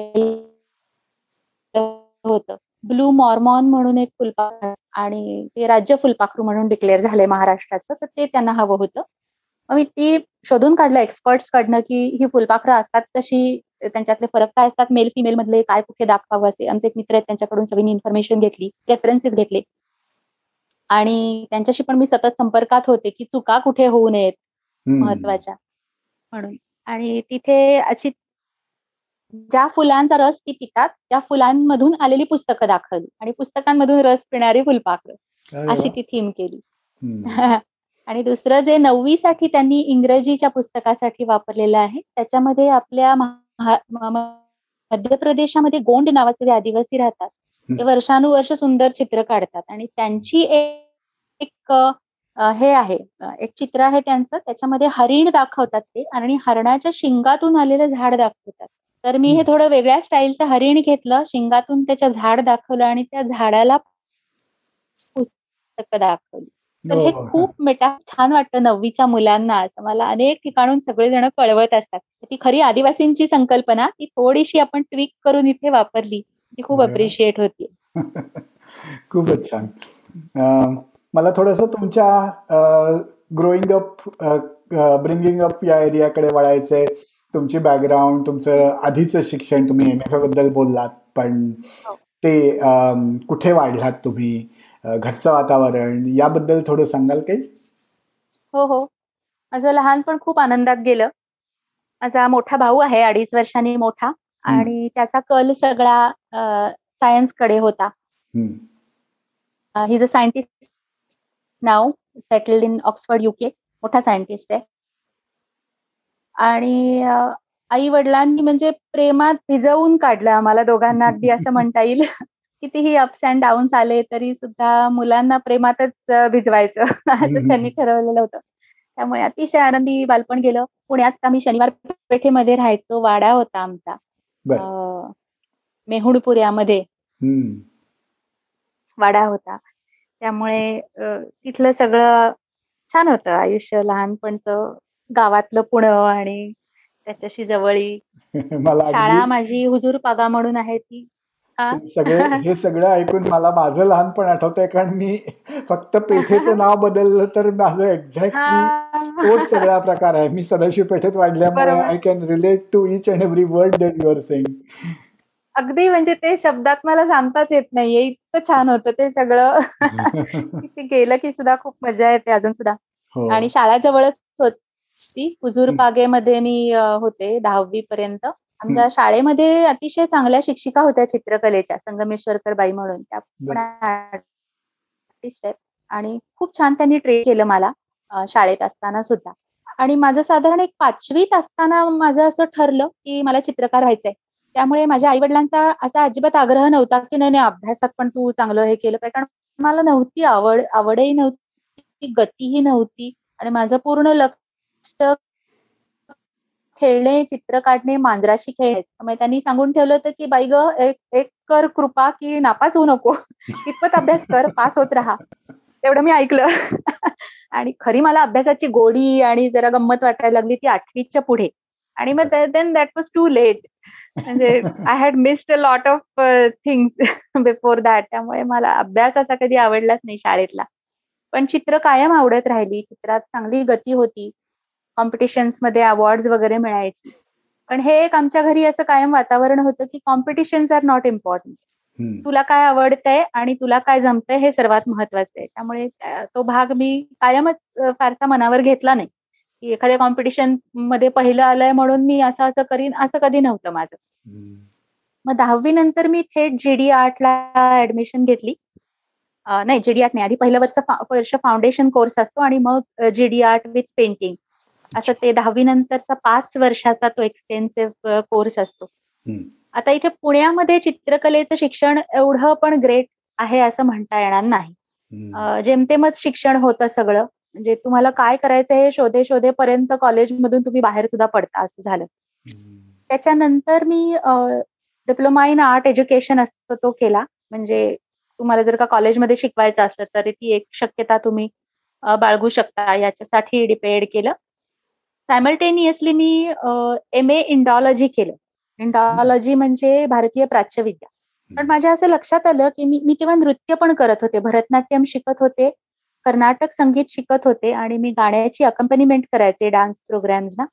होतं. ब्लू मॉर्मॉन म्हणून एक फुलपाखरू आणि ते राज्य फुलपाखरू म्हणून डिक्लेअर झालंय महाराष्ट्राचं तर ते त्यांना हवं होतं. मी ती शोधून काढलं एक्सपर्ट्स कडनं की ही फुलपाखरं असतात कशी त्यांच्यातले फरक काय असतात मेल फिमेल मधले काय कुठे दाखवावं असे आमचे एक मित्र आहेत त्यांच्याकडून सगळी इन्फॉर्मेशन घेतली रेफरन्सेस घेतले. आणि त्यांच्याशी पण मी सतत संपर्कात होते की चुका कुठे होऊ नयेत महत्त्वाच्या म्हणून. आणि तिथे अशी ज्या फुलांचा रस ती पितात त्या फुलांमधून आलेली पुस्तकं दाखवली. आणि पुस्तकांमधून रस पिणारी फुलपाखरं अशी ती थीम केली. आणि दुसरं जे नववी साठी त्यांनी इंग्रजीच्या पुस्तकासाठी वापरलेलं आहे त्याच्यामध्ये आपल्या मध्य प्रदेशामध्ये गोंड नावाचे जे आदिवासी राहतात ते वर्षानुवर्ष सुंदर चित्र काढतात. आणि त्यांची एक हे आहे एक चित्र आहे त्यांचं त्याच्यामध्ये हरिण दाखवतात ते आणि हरणाच्या शिंगातून आलेलं झाड दाखवतात. तर मी हे थोडं वेगळ्या स्टाईलचं हरिण घेतलं. शिंगातून त्याच्या झाड दाखवलं आणि त्या झाडाला पुस्तक दाखवली. तर हे हो. खूप मेटा छान वाटतं नववीच्या मुलांना. असं मला अनेक ठिकाणून सगळेजण कळवत असतात. ती खरी आदिवासींची संकल्पना ती थोडीशी आपण ट्विक करून इथे वापरली ती खूप अप्रिशिएट होती. खूपच छान. मला थोडस तुमच्या ग्रोईंग अप ब्रिंगिंग अप या एरियाकडे वळायचंय. तुमची बॅकग्राऊंड तुमचं आधीचं शिक्षण तुम्ही एम एफबद्दल बोललात पण हो. ते कुठे वाढलात तुम्ही? घरचं वातावरण याबद्दल थोडं सांगाल काही? हो हो. माझं लहानपण खूप आनंदात गेलं. माझा मोठा भाऊ आहे अडीच वर्षांनी मोठा. आणि त्याचा कल सगळा सायन्सकडे होता. ही अ सायंटिस्ट नाव सेटल्ड इन ऑक्सफर्ड युके मोठा सायंटिस्ट आहे. आणि आई वडिलांनी म्हणजे प्रेमात भिजवून काढलं आम्हाला दोघांना. अगदी असं म्हणता येईल. कितीही अप्स अँड डाऊन्स आले तरी सुद्धा मुलांना प्रेमातच भिजवायचं. असं त्यांनी ठरवलेलं होतं. त्यामुळे अतिशय आनंदी बालपण गेलं. पुण्यात आम्ही शनिवार पेठेमध्ये राहायचो. वाडा होता आमचा. मेहुणपुऱ्यामध्ये. वाडा होता. त्यामुळे तिथलं सगळं छान होतं आयुष्य लहानपणचं. गावातलं पुणं आणि त्याच्याशी जवळी. शाळा माझी हुजूर पागा म्हणून आहे ती. सगळे हे सगळं ऐकून मला माझं लहानपण आठवतंय कारण मी फक्त पेठेचं नाव बदललं तर माझं एक्झॅक्टली तोच सगळा प्रकार आहे. मी सदाशिव पेठेत वाढल्यामुळे I can relate to each and every word that you're saying अगदी म्हणजे ते शब्दात मला सांगताच येत नाहीये इतकं छान होतं ते सगळं. गेलं की सुद्धा खूप मजा येते अजून सुद्धा. हो. आणि शाळा जवळच होती हुजूर बागेमध्ये मी होते दहावी पर्यंत. आमच्या शाळेमध्ये अतिशय चांगल्या शिक्षिका होत्या चित्रकलेच्या संगमेश्वरकर बाई म्हणून. त्या आणि खूप छान त्यांनी ट्रेन केलं मला शाळेत असताना सुद्धा. आणि माझं साधारण एक पाचवीत असताना माझं असं ठरलं की मला चित्रकार व्हायचंय. त्यामुळे माझ्या आई वडिलांचा असा अजिबात आग्रह नव्हता की नाही अभ्यासात पण तू चांगलं हे केलं पाहिजे. कारण मला नव्हती आवड आवडही नव्हती गतीही नव्हती आणि माझं पूर्ण लक्ष खेळणे चित्र काढणे मांजराशी खेळणे. त्यामुळे त्यांनी सांगून ठेवलं होतं की बाई ग एक कर कृपा की नापास होऊ नको. इतपत अभ्यास कर पास होत राहा. तेवढं मी ऐकलं. आणि खरी मला अभ्यासाची गोडी आणि जरा गंमत वाटायला लागली ती आठवीच्या पुढे. आणि मग then that was too late म्हणजे I had missed a lot of things before that त्यामुळे मला अभ्यास असा कधी आवडलाच नाही शाळेतला. पण चित्र कायम आवडत राहिली. चित्रात चांगली गती होती. कॉम्पिटिशन्समध्ये अवॉर्ड वगैरे मिळायची. पण हे एक आमच्या घरी असं कायम वातावरण होतं की कॉम्पिटिशन्स आर नॉट इम्पॉर्टंट तुला काय आवडतंय आणि तुला काय जमतंय हे सर्वात महत्वाचं आहे. त्यामुळे तो भाग मी कायमच फारसा मनावर घेतला नाही. की एखाद्या कॉम्पिटिशनमध्ये पहिलं आलंय म्हणून मी असं असं करीन असं कधी नव्हतं माझं. मग दहावी नंतर मी थेट जीडी आर्टला ऍडमिशन घेतली. नाही जीडी आर्ट नाही आधी पहिलं वर्ष वर्ष फाउंडेशन कोर्स असतो आणि मग जीडी आर्ट विथ पेंटिंग असं ते दहावी नंतरचा पाच वर्षाचा तो एक्सटेन्सिव्ह कोर्स असतो. आता इथे पुण्यामध्ये चित्रकलेचं शिक्षण एवढं पण ग्रेट आहे असं म्हणता येणार नाही. जेमतेमच शिक्षण होतं सगळं. म्हणजे तुम्हाला काय करायचं हे शोधे शोधेपर्यंत कॉलेजमधून तुम्ही बाहेर सुद्धा पडता असं झालं. त्याच्यानंतर मी डिप्लोमा इन आर्ट एज्युकेशन असतो तो केला. म्हणजे तुम्हाला जर का कॉलेजमध्ये शिकवायचं असलं तर ती एक शक्यता तुम्ही बाळगू शकता. याच्यासाठी डिपेंड केलं. सायमल्टेनियसली मी एम ए इंडॉलॉजी केलं. इंडॉलॉजी म्हणजे भारतीय प्राच्यविद्या. पण माझ्या असं लक्षात आलं की मी मी तेव्हा नृत्य पण करत होते. भरतनाट्यम शिकत होते कर्नाटक संगीत शिकत होते आणि मी गाण्याची अकंपनीमेंट करायचे डान्स प्रोग्राम्सना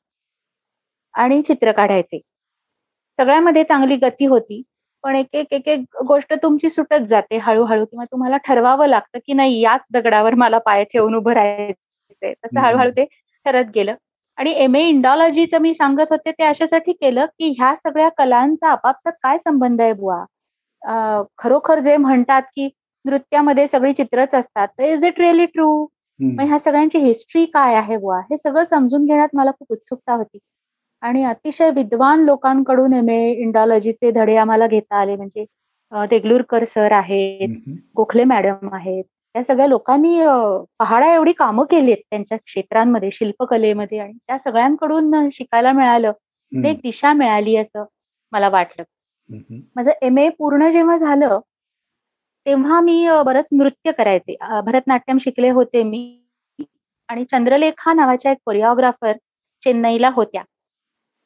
आणि चित्र काढायचे. सगळ्यामध्ये चांगली गती होती. पण एक एक एक एक गोष्ट तुमची सुटत जाते हळूहळू किंवा तुम्हाला ठरवावं लागतं की नाही याच दगडावर मला पाय ठेवून उभं राहायचंय. तसं हळूहळू ते ठरत गेलं. आणि एम ए इंडॉलॉजीचं मी सांगत होते ते अशासाठी केलं की ह्या सगळ्या कलांचा आपापसात काय संबंध आहे बुवा? खरोखर जे म्हणतात की नृत्यामध्ये सगळी चित्रच असतात इज इट रिअली ट्रू मग ह्या सगळ्यांची हिस्ट्री काय आहे बुवा? हे सगळं समजून घेण्यात मला खूप उत्सुकता होती. आणि अतिशय विद्वान लोकांकडून एम ए इंडॉलॉजीचे धडे आम्हाला घेता आले. म्हणजे देगलूरकर सर आहेत गोखले मॅडम आहेत या सगळ्या लोकांनी पहाडा एवढी कामं केली त्यांच्या क्षेत्रांमध्ये शिल्पकलेमध्ये आणि त्या सगळ्यांकडून शिकायला मिळालं. एक दिशा मिळाली असं मला वाटलं. माझं एम ए पूर्ण जेव्हा झालं तेव्हा मी बरंच नृत्य करायचे. भरतनाट्यम शिकले होते मी आणि चंद्रलेखा नावाच्या एक कोरिओग्राफर चेन्नईला होत्या.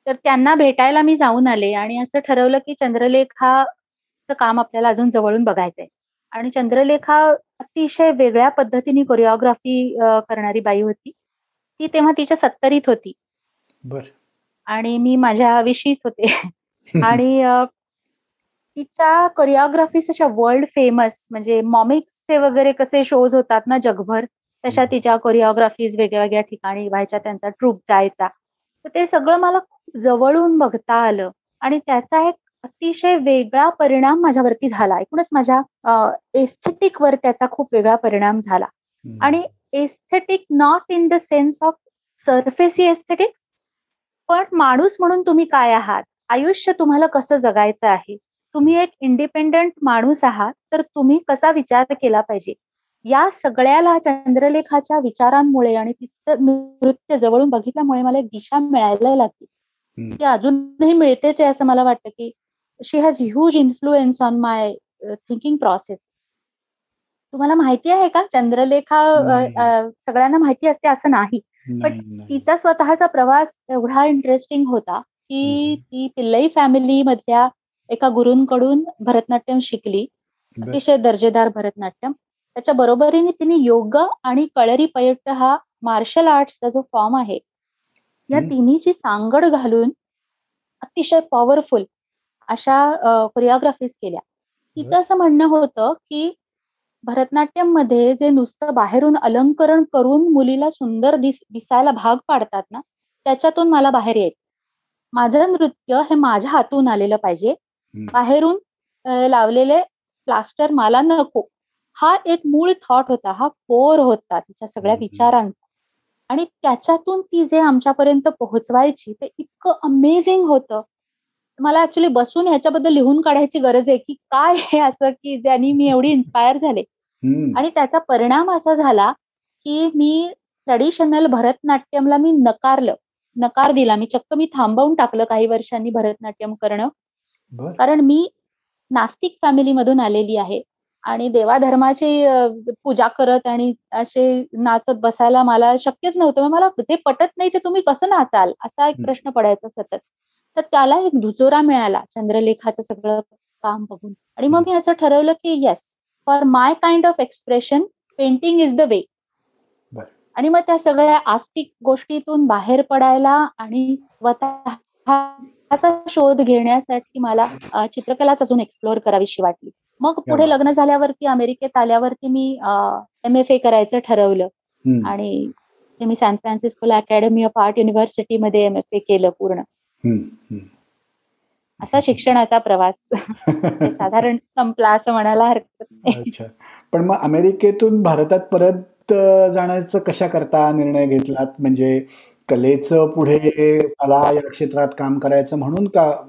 तर त्यांना भेटायला मी जाऊन आले आणि असं ठरवलं की चंद्रलेखाचं काम आपल्याला अजून जवळून बघायचंय. आणि चंद्रलेखा अतिशय वेगळ्या पद्धतीने कोरिओग्राफी करणारी बाई होती. ती तेव्हा तिच्या सत्तरीत होती. बर. आणि मी माझ्या विषयीच होते. आणि तिच्या कोरिओग्राफीज अशा वर्ल्ड फेमस म्हणजे मॉमिक्सचे वगैरे कसे शोज होतात ना जगभर तशा तिच्या कोरिओग्राफीज वेगळ्या वेगळ्या ठिकाणी व्हायच्या त्यांचा ट्रूप जायचा. तर ते सगळं मला जवळून बघता आलं. आणि त्याचा एक अतिशय वेगळा परिणाम माझ्यावरती झाला. एकूणच माझ्या एस्थेटिक वर त्याचा खूप वेगळा परिणाम झाला. आणि aesthetic not in the sense of surfacy aesthetic पण माणूस म्हणून तुम्ही काय आहात? आयुष्य तुम्हाला कसं जगायचं आहे? तुम्ही एक इंडिपेंडंट माणूस आहात तर तुम्ही कसा विचार केला पाहिजे? या सगळ्याला चंद्रलेखाच्या विचारांमुळे आणि तिचं नृत्य जवळून बघितल्यामुळे मला एक दिशा मिळायला लागली. ती अजूनही मिळतेच आहे असं मला वाटतं की she has huge influence on my thinking process तुम्हाला माहिती आहे का? चंद्रलेखा सगळ्यांना माहिती असते असं नाही. पण तिचा स्वतःचा प्रवास एवढा इंटरेस्टिंग होता की ती पिल्लई फॅमिली मधल्या एका गुरूंकडून भरतनाट्यम शिकली. अतिशय दर्जेदार भरतनाट्यम. त्याच्या बरोबरीने तिने योग आणि कळरी पयट्ट हा मार्शल आर्टचा जो फॉर्म आहे या तिन्हीची सांगड घालून अतिशय पॉवरफुल अशा कोरिओग्राफीज केल्या. तिचं असं म्हणणं होतं की भरतनाट्यममध्ये जे नुसतं बाहेरून अलंकरण करून मुलीला सुंदर दिस दिसायला भाग पाडतात ना त्याच्यातून मला बाहेर येत माझं नृत्य हे माझ्या हातून आलेलं पाहिजे. बाहेरून लावलेले प्लास्टर मला नको. हा एक मूळ थॉट होता हा कोर होता तिच्या सगळ्या विचारांचा. आणि त्याच्यातून ती जे आमच्यापर्यंत पोहोचवायची ते इतकं अमेझिंग होतं. मला ऍक्च्युली बसून ह्याच्याबद्दल लिहून काढायची गरज आहे की काय हे असं की ज्यांनी मी एवढी इन्स्पायर झाले. आणि त्याचा परिणाम असा झाला की मी ट्रेडिशनल भरतनाट्यमला मी नकारलं. नकार दिला. मी चक्क मी थांबवून टाकलं काही वर्षांनी भरतनाट्यम करणं. कारण मी नास्तिक फॅमिलीमधून आलेली आहे. आणि देवाधर्माची पूजा करत आणि असे नाचत बसायला मला शक्यच नव्हतं. मला ते पटत नाही ते तुम्ही कसं नाचाल? असा एक प्रश्न पडायचा सतत. तर त्याला एक दुजोरा मिळाला चंद्रलेखाचं सगळं काम बघून. आणि मग मी असं ठरवलं की yes for my kind of expression painting is the way आणि मग त्या सगळ्या आस्तिक गोष्टीतून बाहेर पडायला आणि स्वतःचा शोध घेण्यासाठी मला चित्रकलाच अजून एक्सप्लोअर करावीशी वाटली. मग पुढे लग्न झाल्यावरती अमेरिकेत आल्यावरती मी एम एफ ए करायचं ठरवलं. आणि मी सॅन फ्रान्सिस्कोला अकॅडमी ऑफ आर्ट युनिव्हर्सिटीमध्ये एम एफ ए केलं पूर्ण. असा शिक्षणाचा प्रवास. साधारण संपला असं म्हणायला हरकत नाही. पण मग अमेरिकेतून भारतात परत जाण्याचं कशा करता निर्णय घेतलात? म्हणजे कलेचं पुढे मला या क्षेत्रात काम करायचं म्हणून का?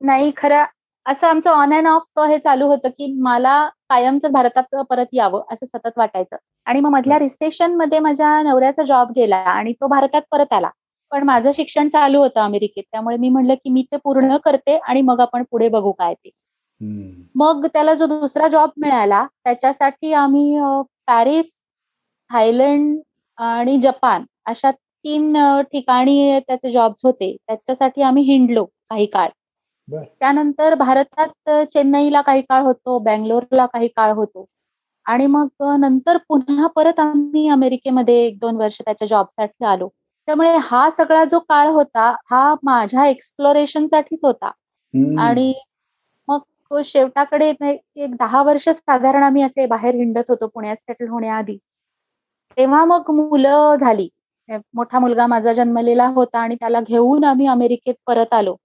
नाही खरं असं आमचं ऑन अँड ऑफ हे चालू होतं की मला कायमच भारतात परत यावं असं सतत वाटायचं. आणि मग मधल्या रिसेशनमध्ये माझ्या नवऱ्याचा जॉब गेला आणि तो भारतात परत आला. पण माझं शिक्षण चालू होतं अमेरिकेत. त्यामुळे मी म्हणलं की मी ते पूर्ण करते आणि मग आपण पुढे बघू काय ते. मग त्याला जो दुसरा जॉब मिळाला त्याच्यासाठी आम्ही पॅरिस थायलंड आणि जपान अशा तीन ठिकाणी त्याचे जॉब्स होते. त्याच्यासाठी आम्ही हिंडलो काही काळ. त्यानंतर भारतात चेन्नईला काही काळ होतो बँगलोरला काही काळ होतो. आणि मग नंतर पुन्हा परत आम्ही अमेरिकेमध्ये एक दोन वर्ष त्याच्या जॉबसाठी आलो. त्यामुळे हा सगळा जो काळ होता हा माझ्या एक्सप्लोरेशनसाठीच होता. आणि मग शेवटाकडे एक दहा वर्ष साधारण आम्ही असे बाहेर हिंडत होतो पुण्यात सेटल होण्याआधी. तेव्हा मग मुलं झाली. मोठा मुलगा माझा जन्मलेला होता आणि त्याला घेऊन आम्ही अमेरिकेत परत आलो.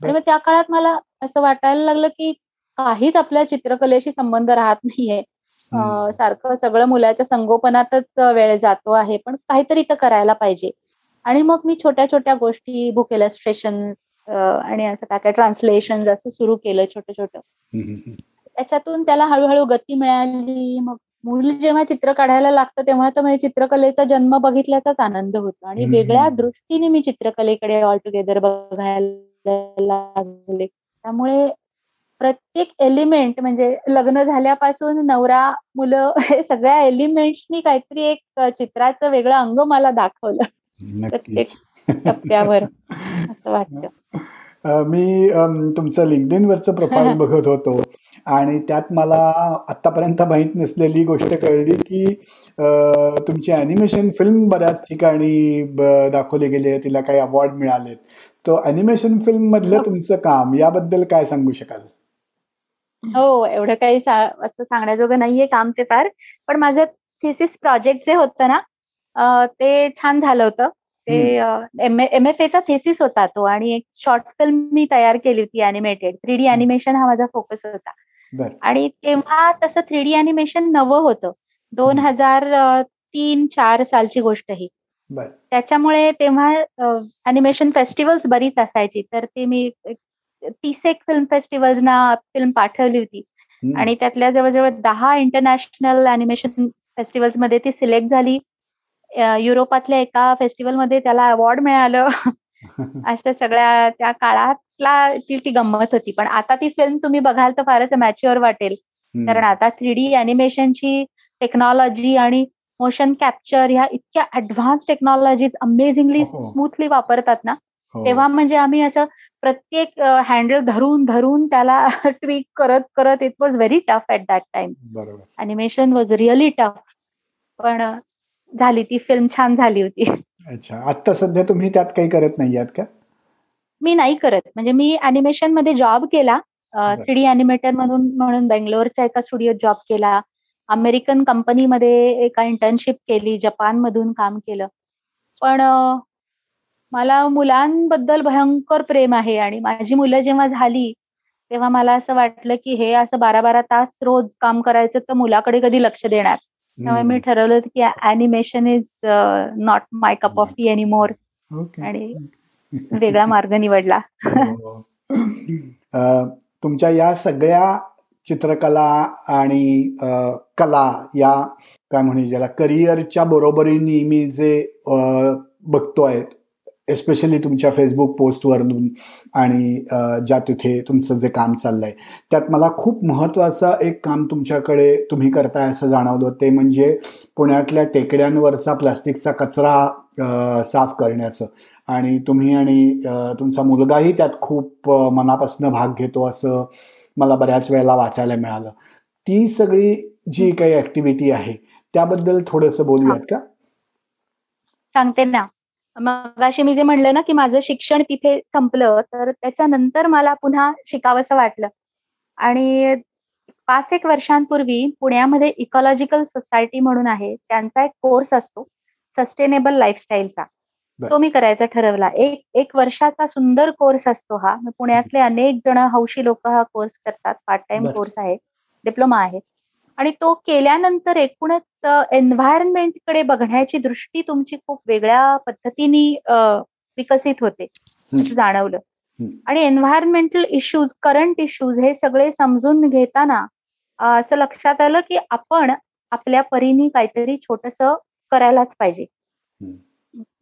आणि मग त्या काळात मला असं वाटायला लागलं की काहीच आपल्या चित्रकलेशी संबंध राहत नाहीये. सारखं सगळं मुलाच्या संगोपनातच वेळ जातो आहे पण काहीतरी तर करायला पाहिजे. आणि मग मी छोट्या छोट्या गोष्टी बुक इलस्ट्रेशन आणि असं काय काय ट्रान्सलेशन असं सुरू केलं छोटं छोटं. त्याच्यातून त्याला हळूहळू गती मिळाली. मग मूल जेव्हा चित्र काढायला लागतं तेव्हा तर म्हणजे चित्रकलेचा जन्म बघितल्याचाच आनंद होतो. आणि वेगळ्या दृष्टीने मी चित्रकलेकडे ऑल टुगेदर बघायला लागले. त्यामुळे प्रत्येक एलिमेंट म्हणजे लग्न झाल्यापासून नवरा मुलं हे सगळ्या एलिमेंट्सनी काहीतरी एक चित्राचं वेगळं अंग मला दाखवलं. प्रत्येक टप्प्यावर असं वाटतं. मी तुमचं लिंकडिन वरचं प्रोफाईल बघत होतो आणि त्यात मला आतापर्यंत माहीत नसलेली गोष्ट कळली की तुमची अॅनिमेशन फिल्म बऱ्याच ठिकाणी दाखवली गेली तिला काही अवॉर्ड मिळालेत. तो अॅनिमेशन फिल्म मधलं हो. तुमचं काम याबद्दल काय सांगू शकाल? हो एवढं काही असं सांगण्याजोगं नाहीये काम ते फार. पण माझं थिसिस प्रोजेक्ट जे होतं ना ते छान झालं होतं. ते एम एफ एचा थेसिस होता तो आणि एक शॉर्ट फिल्म मी तयार केली होती अॅनिमेटेड थ्री डी अॅनिमेशन हा माझा फोकस होता. आणि तेव्हा तसं थ्री डी अॅनिमेशन नवं होतं. दोन हजार तीन चार सालची गोष्ट ही. त्याच्यामुळे तेव्हा अॅनिमेशन फेस्टिवल्स बरीच असायची. तर ते मी तीस एक फिल्म फेस्टिवल्सना फिल्म पाठवली होती. आणि त्यातल्या जवळजवळ दहा इंटरनॅशनल अॅनिमेशन फेस्टिवल्समध्ये ती सिलेक्ट झाली. युरोपातल्या एका फेस्टिवलमध्ये त्याला अवॉर्ड मिळालं. अशा सगळ्या त्या काळातला ती ती गंमत होती. पण आता ती फिल्म तुम्ही बघाल तर फारच मॅच्युअर वाटेल. कारण आता थ्री डी अॅनिमेशनची टेक्नॉलॉजी आणि मोशन कॅप्चर ह्या इतक्या ऍडव्हान्स टेक्नॉलॉजीज अमेझिंगली स्मूथली वापरतात ना हो. तेव्हा म्हणजे आम्ही असं प्रत्येक हँडल धरून धरून त्याला ट्विक करत करत it was very tough at that time animation was really tough पण झाली ती फिल्म छान झाली होती. अच्छा आता सध्या तुम्ही त्यात काही करत नाही आहात का? मी नाही करत. म्हणजे मी अॅनिमेशनमध्ये जॉब केला. थ्री डी अॅनिमेटर म्हणून म्हणून बेंगलोरच्या एका स्टुडिओत जॉब केला. अमेरिकन कंपनीमध्ये एका इंटर्नशिप केली जपान मधून काम केलं. पण मला मुलांबद्दल भयंकर प्रेम आहे आणि माझी मुलं जेव्हा झाली तेव्हा मला असं वाटलं की हे असं बारा बारा तास रोज काम करायचं तर मुलाकडे कधी लक्ष देणार? त्यामुळे मी ठरवलं की animation is not my cup of tea anymore आणि वेगळा मार्ग निवडला. हो. तुमच्या या सगळ्या चित्रकला आणि कला या काय म्हणू ज्याला करिअरच्या बरोबरीने मी जे बघतोय एस्पेशली तुमच्या फेसबुक पोस्टवरून आणि ज्या तिथे तुमचं जे काम चाललंय. त्यात मला खूप महत्त्वाचं एक काम तुमच्याकडे तुम्ही करताय असं जाणवलं. ते म्हणजे पुण्यातल्या टेकड्यांवरचा प्लास्टिकचा कचरा साफ करण्याचं. आणि तुम्ही आणि तुमचा मुलगाही त्यात खूप मनापासून भाग घेतो असं मला बऱ्याच वेळेला वाचायला मिळालं. ती सगळी जी काही ऍक्टिव्हिटी आहे त्याबद्दल थोडंसं बोलूयात का? सांगते ना. मग अशी मी जे म्हणलं ना की माझं शिक्षण तिथे संपलं तर त्याच्यानंतर मला पुन्हा शिकावंसं वाटलं. आणि पाच एक वर्षांपूर्वी पुण्यामध्ये इकॉलॉजिकल सोसायटी म्हणून आहे त्यांचा एक कोर्स असतो सस्टेनेबल लाईफस्टाईलचा तो मी करायचा ठरवला. एक एक वर्षाचा सुंदर कोर्स असतो हा. पुण्यातले अनेक जण हौशी लोक हा कोर्स करतात. पार्ट टाइम कोर्स आहे. डिप्लोमा आहे. आणि तो केल्यानंतर एकूणच एन्व्हायरमेंटकडे बघण्याची दृष्टी तुमची खूप वेगळ्या पद्धतीने विकसित होते जाणवलं. आणि एन्व्हायरमेंटल इश्यूज करंट इश्यूज हे सगळे समजून घेताना असं लक्षात आलं की आपण आपल्या परीने काहीतरी छोटस करायलाच पाहिजे.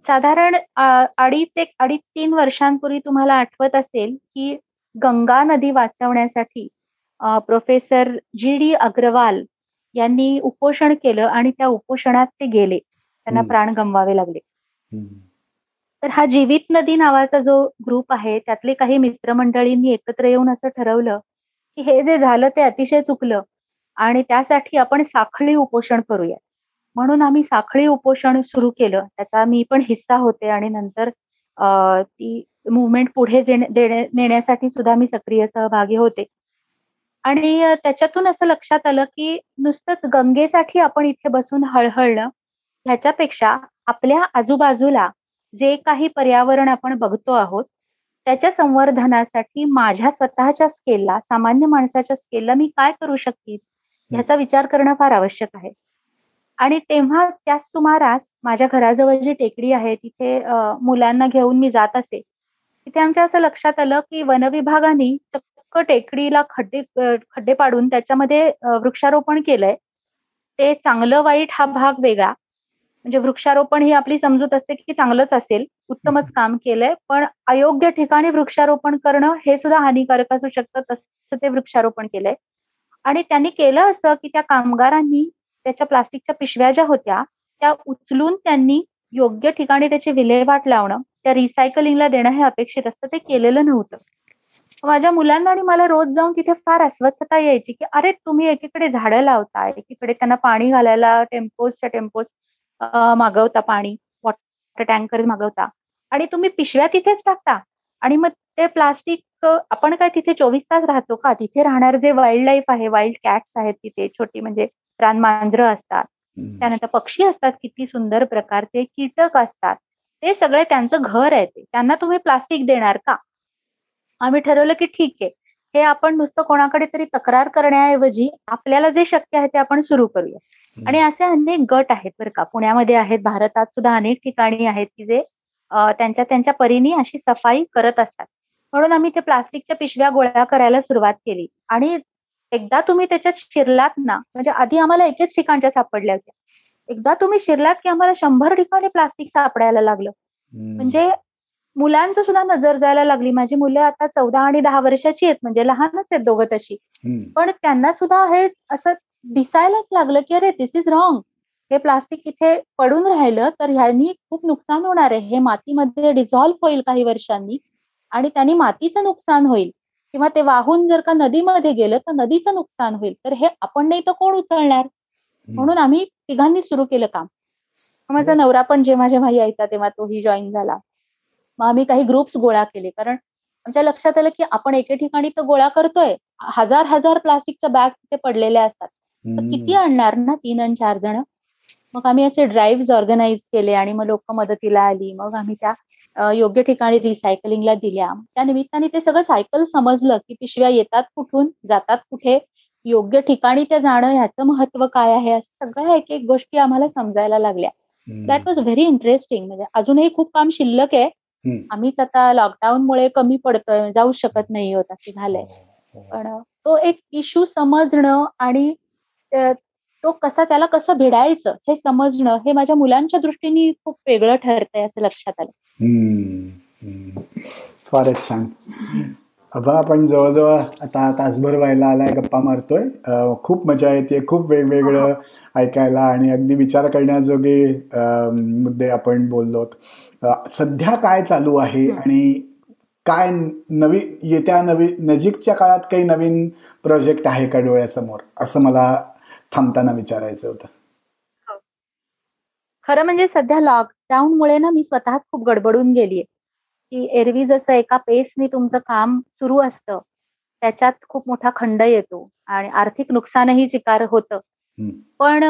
साधारण अडीच एक अडीच तीन वर्षांपूर्वी तुम्हाला आठवत असेल की गंगा नदी वाचवण्यासाठी प्रोफेसर जी डी अग्रवाल यांनी उपोषण केलं आणि त्या उपोषणात ते गेले. त्यांना प्राण गमवावे लागले. तर हा जीवित नदी नावाचा जो ग्रुप आहे त्यातले काही मित्रमंडळींनी एकत्र येऊन असं ठरवलं की हे जे झालं ते अतिशय चुकलं आणि त्यासाठी आपण साखळी उपोषण करूया. म्हणून आम्ही साखळी उपोषण सुरू केलं. त्याचा मी पण हिस्सा होते आणि नंतर ती मुवमेंट पुढे नेण्यासाठी सुद्धा मी सक्रिय सहभागी होते. आणि त्याच्यातून असं लक्षात आलं की नुसतंच गंगेसाठी आपण इथे बसून हळहळलं ह्याच्यापेक्षा आपल्या आजूबाजूला जे काही पर्यावरण आपण बघतो आहोत त्याच्या संवर्धनासाठी माझ्या स्वतःच्या स्केलला सामान्य माणसाच्या स्केलला मी काय करू शकते? ह्याचा विचार करणं फार आवश्यक आहे. आणि तेव्हा त्याच सुमारास माझ्या घराजवळ जी टेकडी आहे तिथे मुलांना घेऊन मी जात असे. तिथे आमच्या असं लक्षात आलं की वनविभागाने चक्क टेकडीला खड्डे खड्डे पाडून त्याच्यामध्ये वृक्षारोपण केलंय. ते चांगलं वाईट हा भाग वेगळा. म्हणजे वृक्षारोपण ही आपली समजूत असते की चांगलंच असेल उत्तमच काम केलंय पण अयोग्य ठिकाणी वृक्षारोपण करणं हे सुद्धा हानिकारक असू शकतं तसं ते वृक्षारोपण केलंय. आणि त्यांनी केलं असं की त्या कामगारांनी त्याच्या प्लास्टिकच्या पिशव्या ज्या होत्या त्या उचलून त्यांनी योग्य ठिकाणी त्याची विल्हेवाट लावणं त्या रिसायकलिंगला देणं हे अपेक्षित असतं ते केलेलं नव्हतं. माझ्या मुलांना आणि मला रोज जाऊन तिथे फार अस्वस्थता यायची की अरे तुम्ही एकीकडे झाडं लावताय एकीकडे त्यांना पाणी घालायला टेम्पोजच्या टेम्पोज मागवता पाणी वॉटर टँकर मागवता आणि तुम्ही पिशव्या तिथेच टाकता. आणि मग ते प्लास्टिक आपण काय तिथे चोवीस तास राहतो का? तिथे राहणार जे वाईल्ड लाईफ आहे वाईल्ड कॅट्स आहेत तिथे छोटी म्हणजे रानमांजरं असतात. त्यानंतर पक्षी असतात किती सुंदर प्रकारचे कीटक असतात. ते सगळे त्यांचं घर आहे ते. त्यांना तुम्ही प्लास्टिक देणार का? आम्ही ठरवलं की ठीक आहे. हे आपण नुसतं कोणाकडे तरी तक्रार करण्याऐवजी आपल्याला जे शक्य आहे ते आपण सुरू करूया. आणि असे अनेक गट आहेत बरं का. पुण्यामध्ये आहेत भारतात सुद्धा अनेक ठिकाणी आहेत की जे त्यांच्या त्यांच्या परीने अशी सफाई करत असतात. म्हणून आम्ही ते प्लास्टिकच्या पिशव्या गोळ्या करायला सुरुवात केली. आणि एकदा तुम्ही त्याच्यात शिरलात ना म्हणजे आधी आम्हाला एकच ठिकाणच्या सापडल्या होत्या. एकदा तुम्ही शिरलात की आम्हाला शंभर ठिकाणी प्लास्टिक सापडायला लागलं. म्हणजे मुलांचं सुद्धा नजर जायला लागली. माझी मुलं आता चौदा आणि दहा वर्षाची आहेत म्हणजे लहानच आहेत दोघं तशी. पण त्यांना सुद्धा हे असं दिसायलाच लागलं की अरे दिस इज रॉंग हे प्लास्टिक इथे पडून राहिलं तर ह्यांनी खूप नुकसान होणार आहे. हे मातीमध्ये डिझॉल्व्ह होईल काही वर्षांनी आणि त्यांनी मातीचं नुकसान होईल. किंवा ते वाहून जर का नदीमध्ये गेलं तर नदीचं नुकसान होईल. तर हे आपण नाही तर कोण उचलणार? म्हणून आम्ही तिघांनी सुरू केलं काम. माझा नवरा पण जेव्हा जेव्हा यायचा तेव्हा तोही जॉईन झाला. मग आम्ही काही ग्रुप्स गोळा केले. कारण आमच्या लक्षात आलं की आपण एके ठिकाणी तर गोळा करतोय. हजार हजार प्लास्टिकच्या बॅग तिथे पडलेल्या असतात. तर किती आणणार ना तीन आणि चार जण? मग आम्ही असे ड्राईव्ह ऑर्गनाईज केले आणि मग लोक मदतीला आली. मग आम्ही त्या योग्य ठिकाणी रिसायकलिंगला दिल्या. त्या निमित्ताने ते सगळं सायकल समजलं की पिशव्या येतात कुठून जातात कुठे योग्य ठिकाणी त्या जाणं ह्याचं महत्त्व काय आहे? असं सगळ्या एक एक गोष्टी आम्हाला समजायला लागल्या. दॅट वॉज व्हेरी इंटरेस्टिंग म्हणजे अजूनही खूप काम शिल्लक आहे. आम्हीच आता लॉकडाऊनमुळे कमी पडतोय जाऊ शकत नाही होत असं झालंय. हो, हो. पण तो एक इश्यू समजणं आणि तो कसा त्याला कसं भिडायचं हे समजणं हे माझ्या मुलांच्या दृष्टीने खूप वेगळं ठरतंय असं लक्षात आलं. फारच छान. अबा आपण जवळजवळ आता तासभर व्हायला आलाय गप्पा मारतोय. खूप मजा येते खूप वेगवेगळं ऐकायला आणि अगदी विचार करण्याजोगे मुद्दे आपण बोललोत. सध्या काय चालू आहे आणि काय नवी येत्या नवी नजीकच्या काळात काही नवीन प्रोजेक्ट आहे का डोळ्यासमोर? असं मला थांबताना विचारायचं होतं. हो. खरं म्हणजे सध्या लॉकडाऊनमुळे ना मी स्वतःच खूप गडबडून गेलीये. की एरवी जसं एका पेसनी तुमचं काम सुरू असतं त्याच्यात खूप मोठा खंड येतो आणि आर्थिक नुकसानही चिकार होतं. पण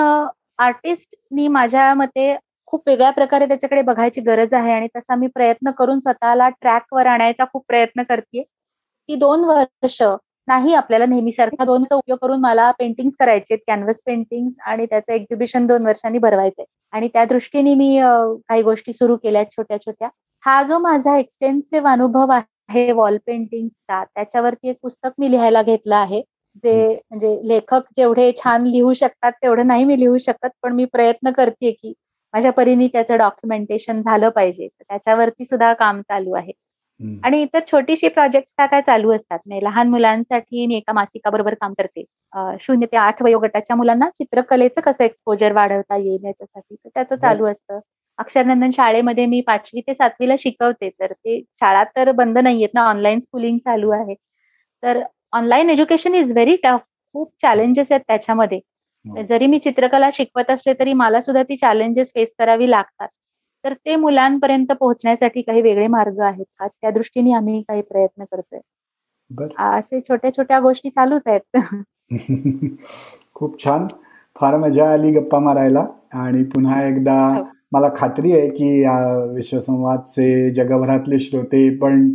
आर्टिस्टनी माझ्या मते खूप वेगळ्या प्रकारे त्याच्याकडे बघायची गरज आहे आणि तसा मी प्रयत्न करून स्वतःला ट्रॅकवर आणायचा खूप प्रयत्न करते की दोन वर्ष नाही आपल्याला नेहमीसारखा दोनचा उपयोग करून मला पेंटिंग करायचे कॅनव्हस पेंटिंग आणि त्याचं एक्झिबिशन दोन वर्षांनी भरवायचंय. आणि त्या दृष्टीने मी काही गोष्टी सुरू केल्या छोट्या छोट्या. हा जो माझा एक्सटेन्सिव्ह अनुभव आहे वॉल पेंटिंगचा त्याच्यावरती एक पुस्तक मी लिहायला घेतलं आहे जे म्हणजे लेखक जेवढे छान लिहू शकतात तेवढं नाही मी लिहू शकत पण मी प्रयत्न करते की माझ्या परीने त्याचं डॉक्युमेंटेशन झालं पाहिजे. त्याच्यावरती सुद्धा काम चालू आहे. आणि इतर छोटीशी प्रोजेक्ट काय चालू असतात? म्हणजे लहान मुलांसाठी मी एका मासिकाबरोबर काम करते. शून्य ते आठ वयोगटाच्या मुलांना चित्रकलेचं कसं एक्सपोजर वाढवता येईल याच्यासाठी? तर त्याचं चालू असतं. अक्षरनंदन शाळेमध्ये मी पाचवी ते सातवीला शिकवते. तर ते शाळा तर बंद नाहीयेत ना? ऑनलाईन स्कूलिंग चालू आहे. तर online education is very tough खूप चॅलेंजेस आहेत त्याच्यामध्ये. जरी मी चित्रकला शिकवत असले तरी मला सुद्धा ती चॅलेंजेस फेस करावी लागतात. तर ते मुलांपर्यंत पोहोचण्यासाठी काही वेगळे मार्ग आहेत का? त्या दृष्टीने आम्ही काही प्रयत्न करतोय. असे छोट्या छोट्या गोष्टी चालूच आहेत. खूप छान. फार मजा आली गप्पा मारायला. आणि पुन्हा एकदा हो. मला खात्री आहे की या विश्वसंवादचे जगभरातले श्रोते पण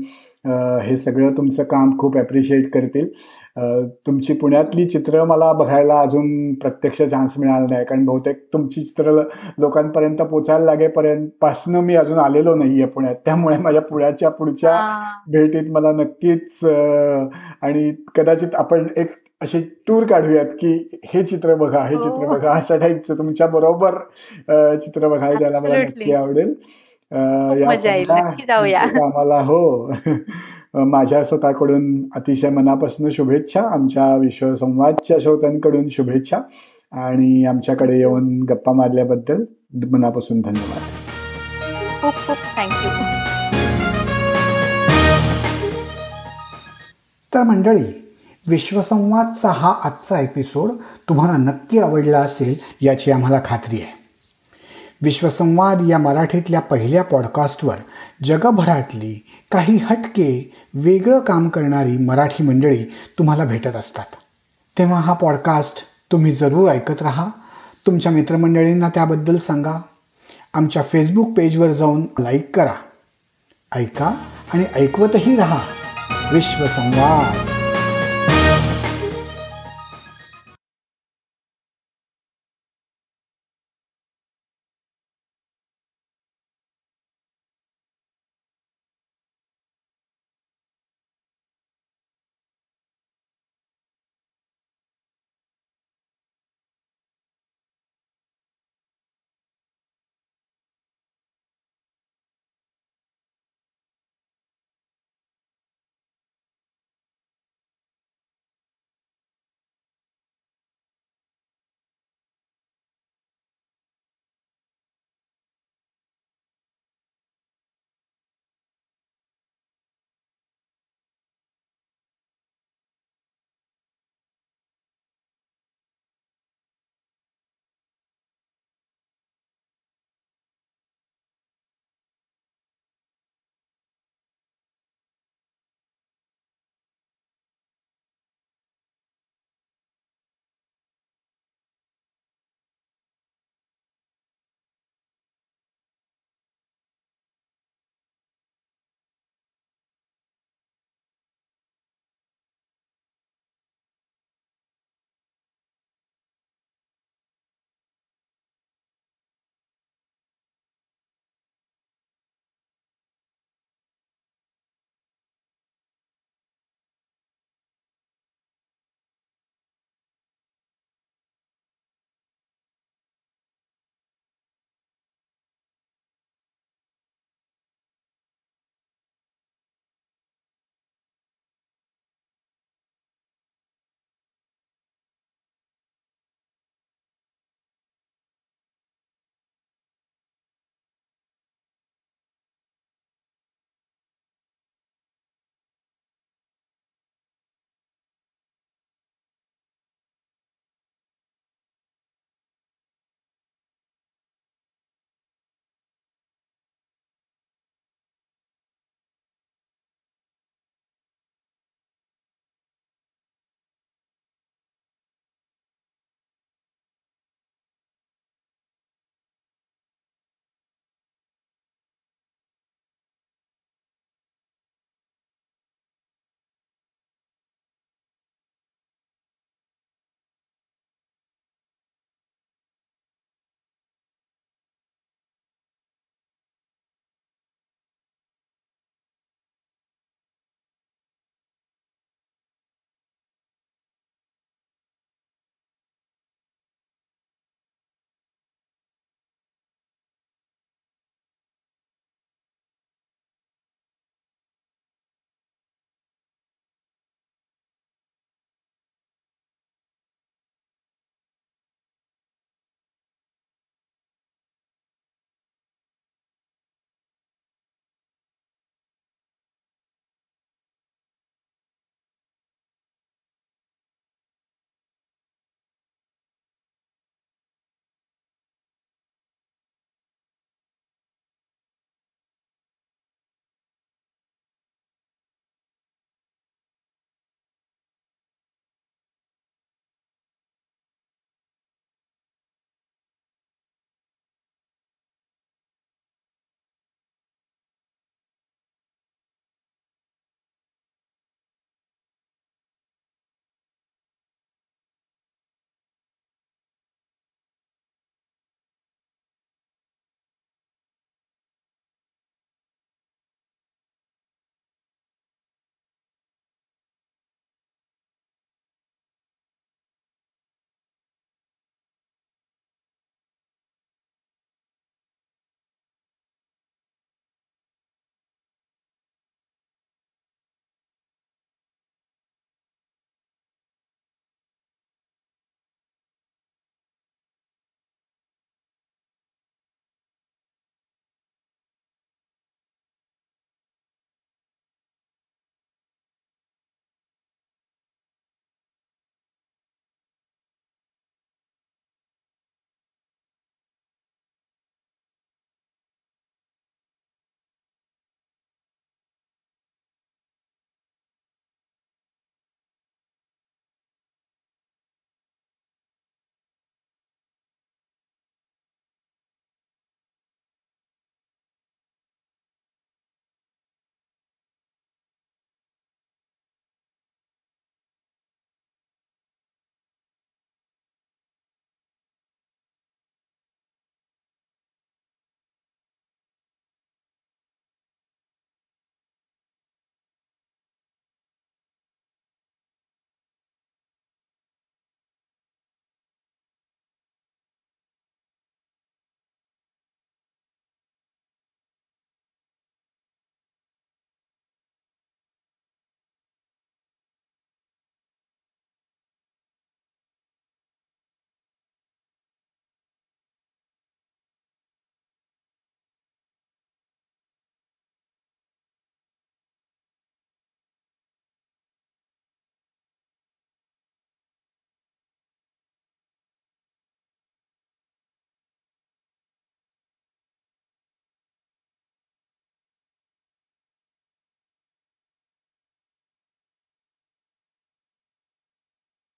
हे सगळं तुमचं काम खूप ॲप्रिशिएट करतील. तुमची पुण्यातली चित्र मला बघायला अजून प्रत्यक्ष चान्स मिळाला नाही. कारण बहुतेक तुमची चित्र लोकांपर्यंत पोचायला लागेपर्यंत पासनं मी अजून आलेलो नाही आहे पुण्यात. त्यामुळे माझ्या पुण्याच्या पुढच्या भेटीत मला नक्कीच आणि कदाचित आपण एक अशी टूर काढूयात की हे चित्र बघा हे चित्र हो. बघा अशा टाईपचं तुमच्या बरोबर चित्र बघायला जायला मला नक्की आवडेल. आम्हाला हो. माझ्या स्वतःकडून अतिशय मनापासून शुभेच्छा आमच्या विश्वसंवादच्या श्रोत्यांकडून शुभेच्छा आणि आमच्याकडे येऊन गप्पा मारल्याबद्दल मनापासून धन्यवाद. खूप खूप थँक्यू तर मंडळी विश्वसंवादचा हा आजचा एपिसोड तुम्हाला नक्की आवडला असेल याची आम्हाला खात्री आहे. विश्वसंवाद या मराठीतल्या पहिल्या पॉडकास्टवर जगभरातली काही हटके वेगळं काम करणारी मराठी मंडळी तुम्हाला भेटत असतात. तेव्हा हा पॉडकास्ट तुम्ही जरूर ऐकत राहा. तुमच्या मित्रमंडळींना त्याबद्दल सांगा. आमच्या फेसबुक पेजवर जाऊन लाईक करा. ऐका आणि ऐकवतही राहा. विश्वसंवाद.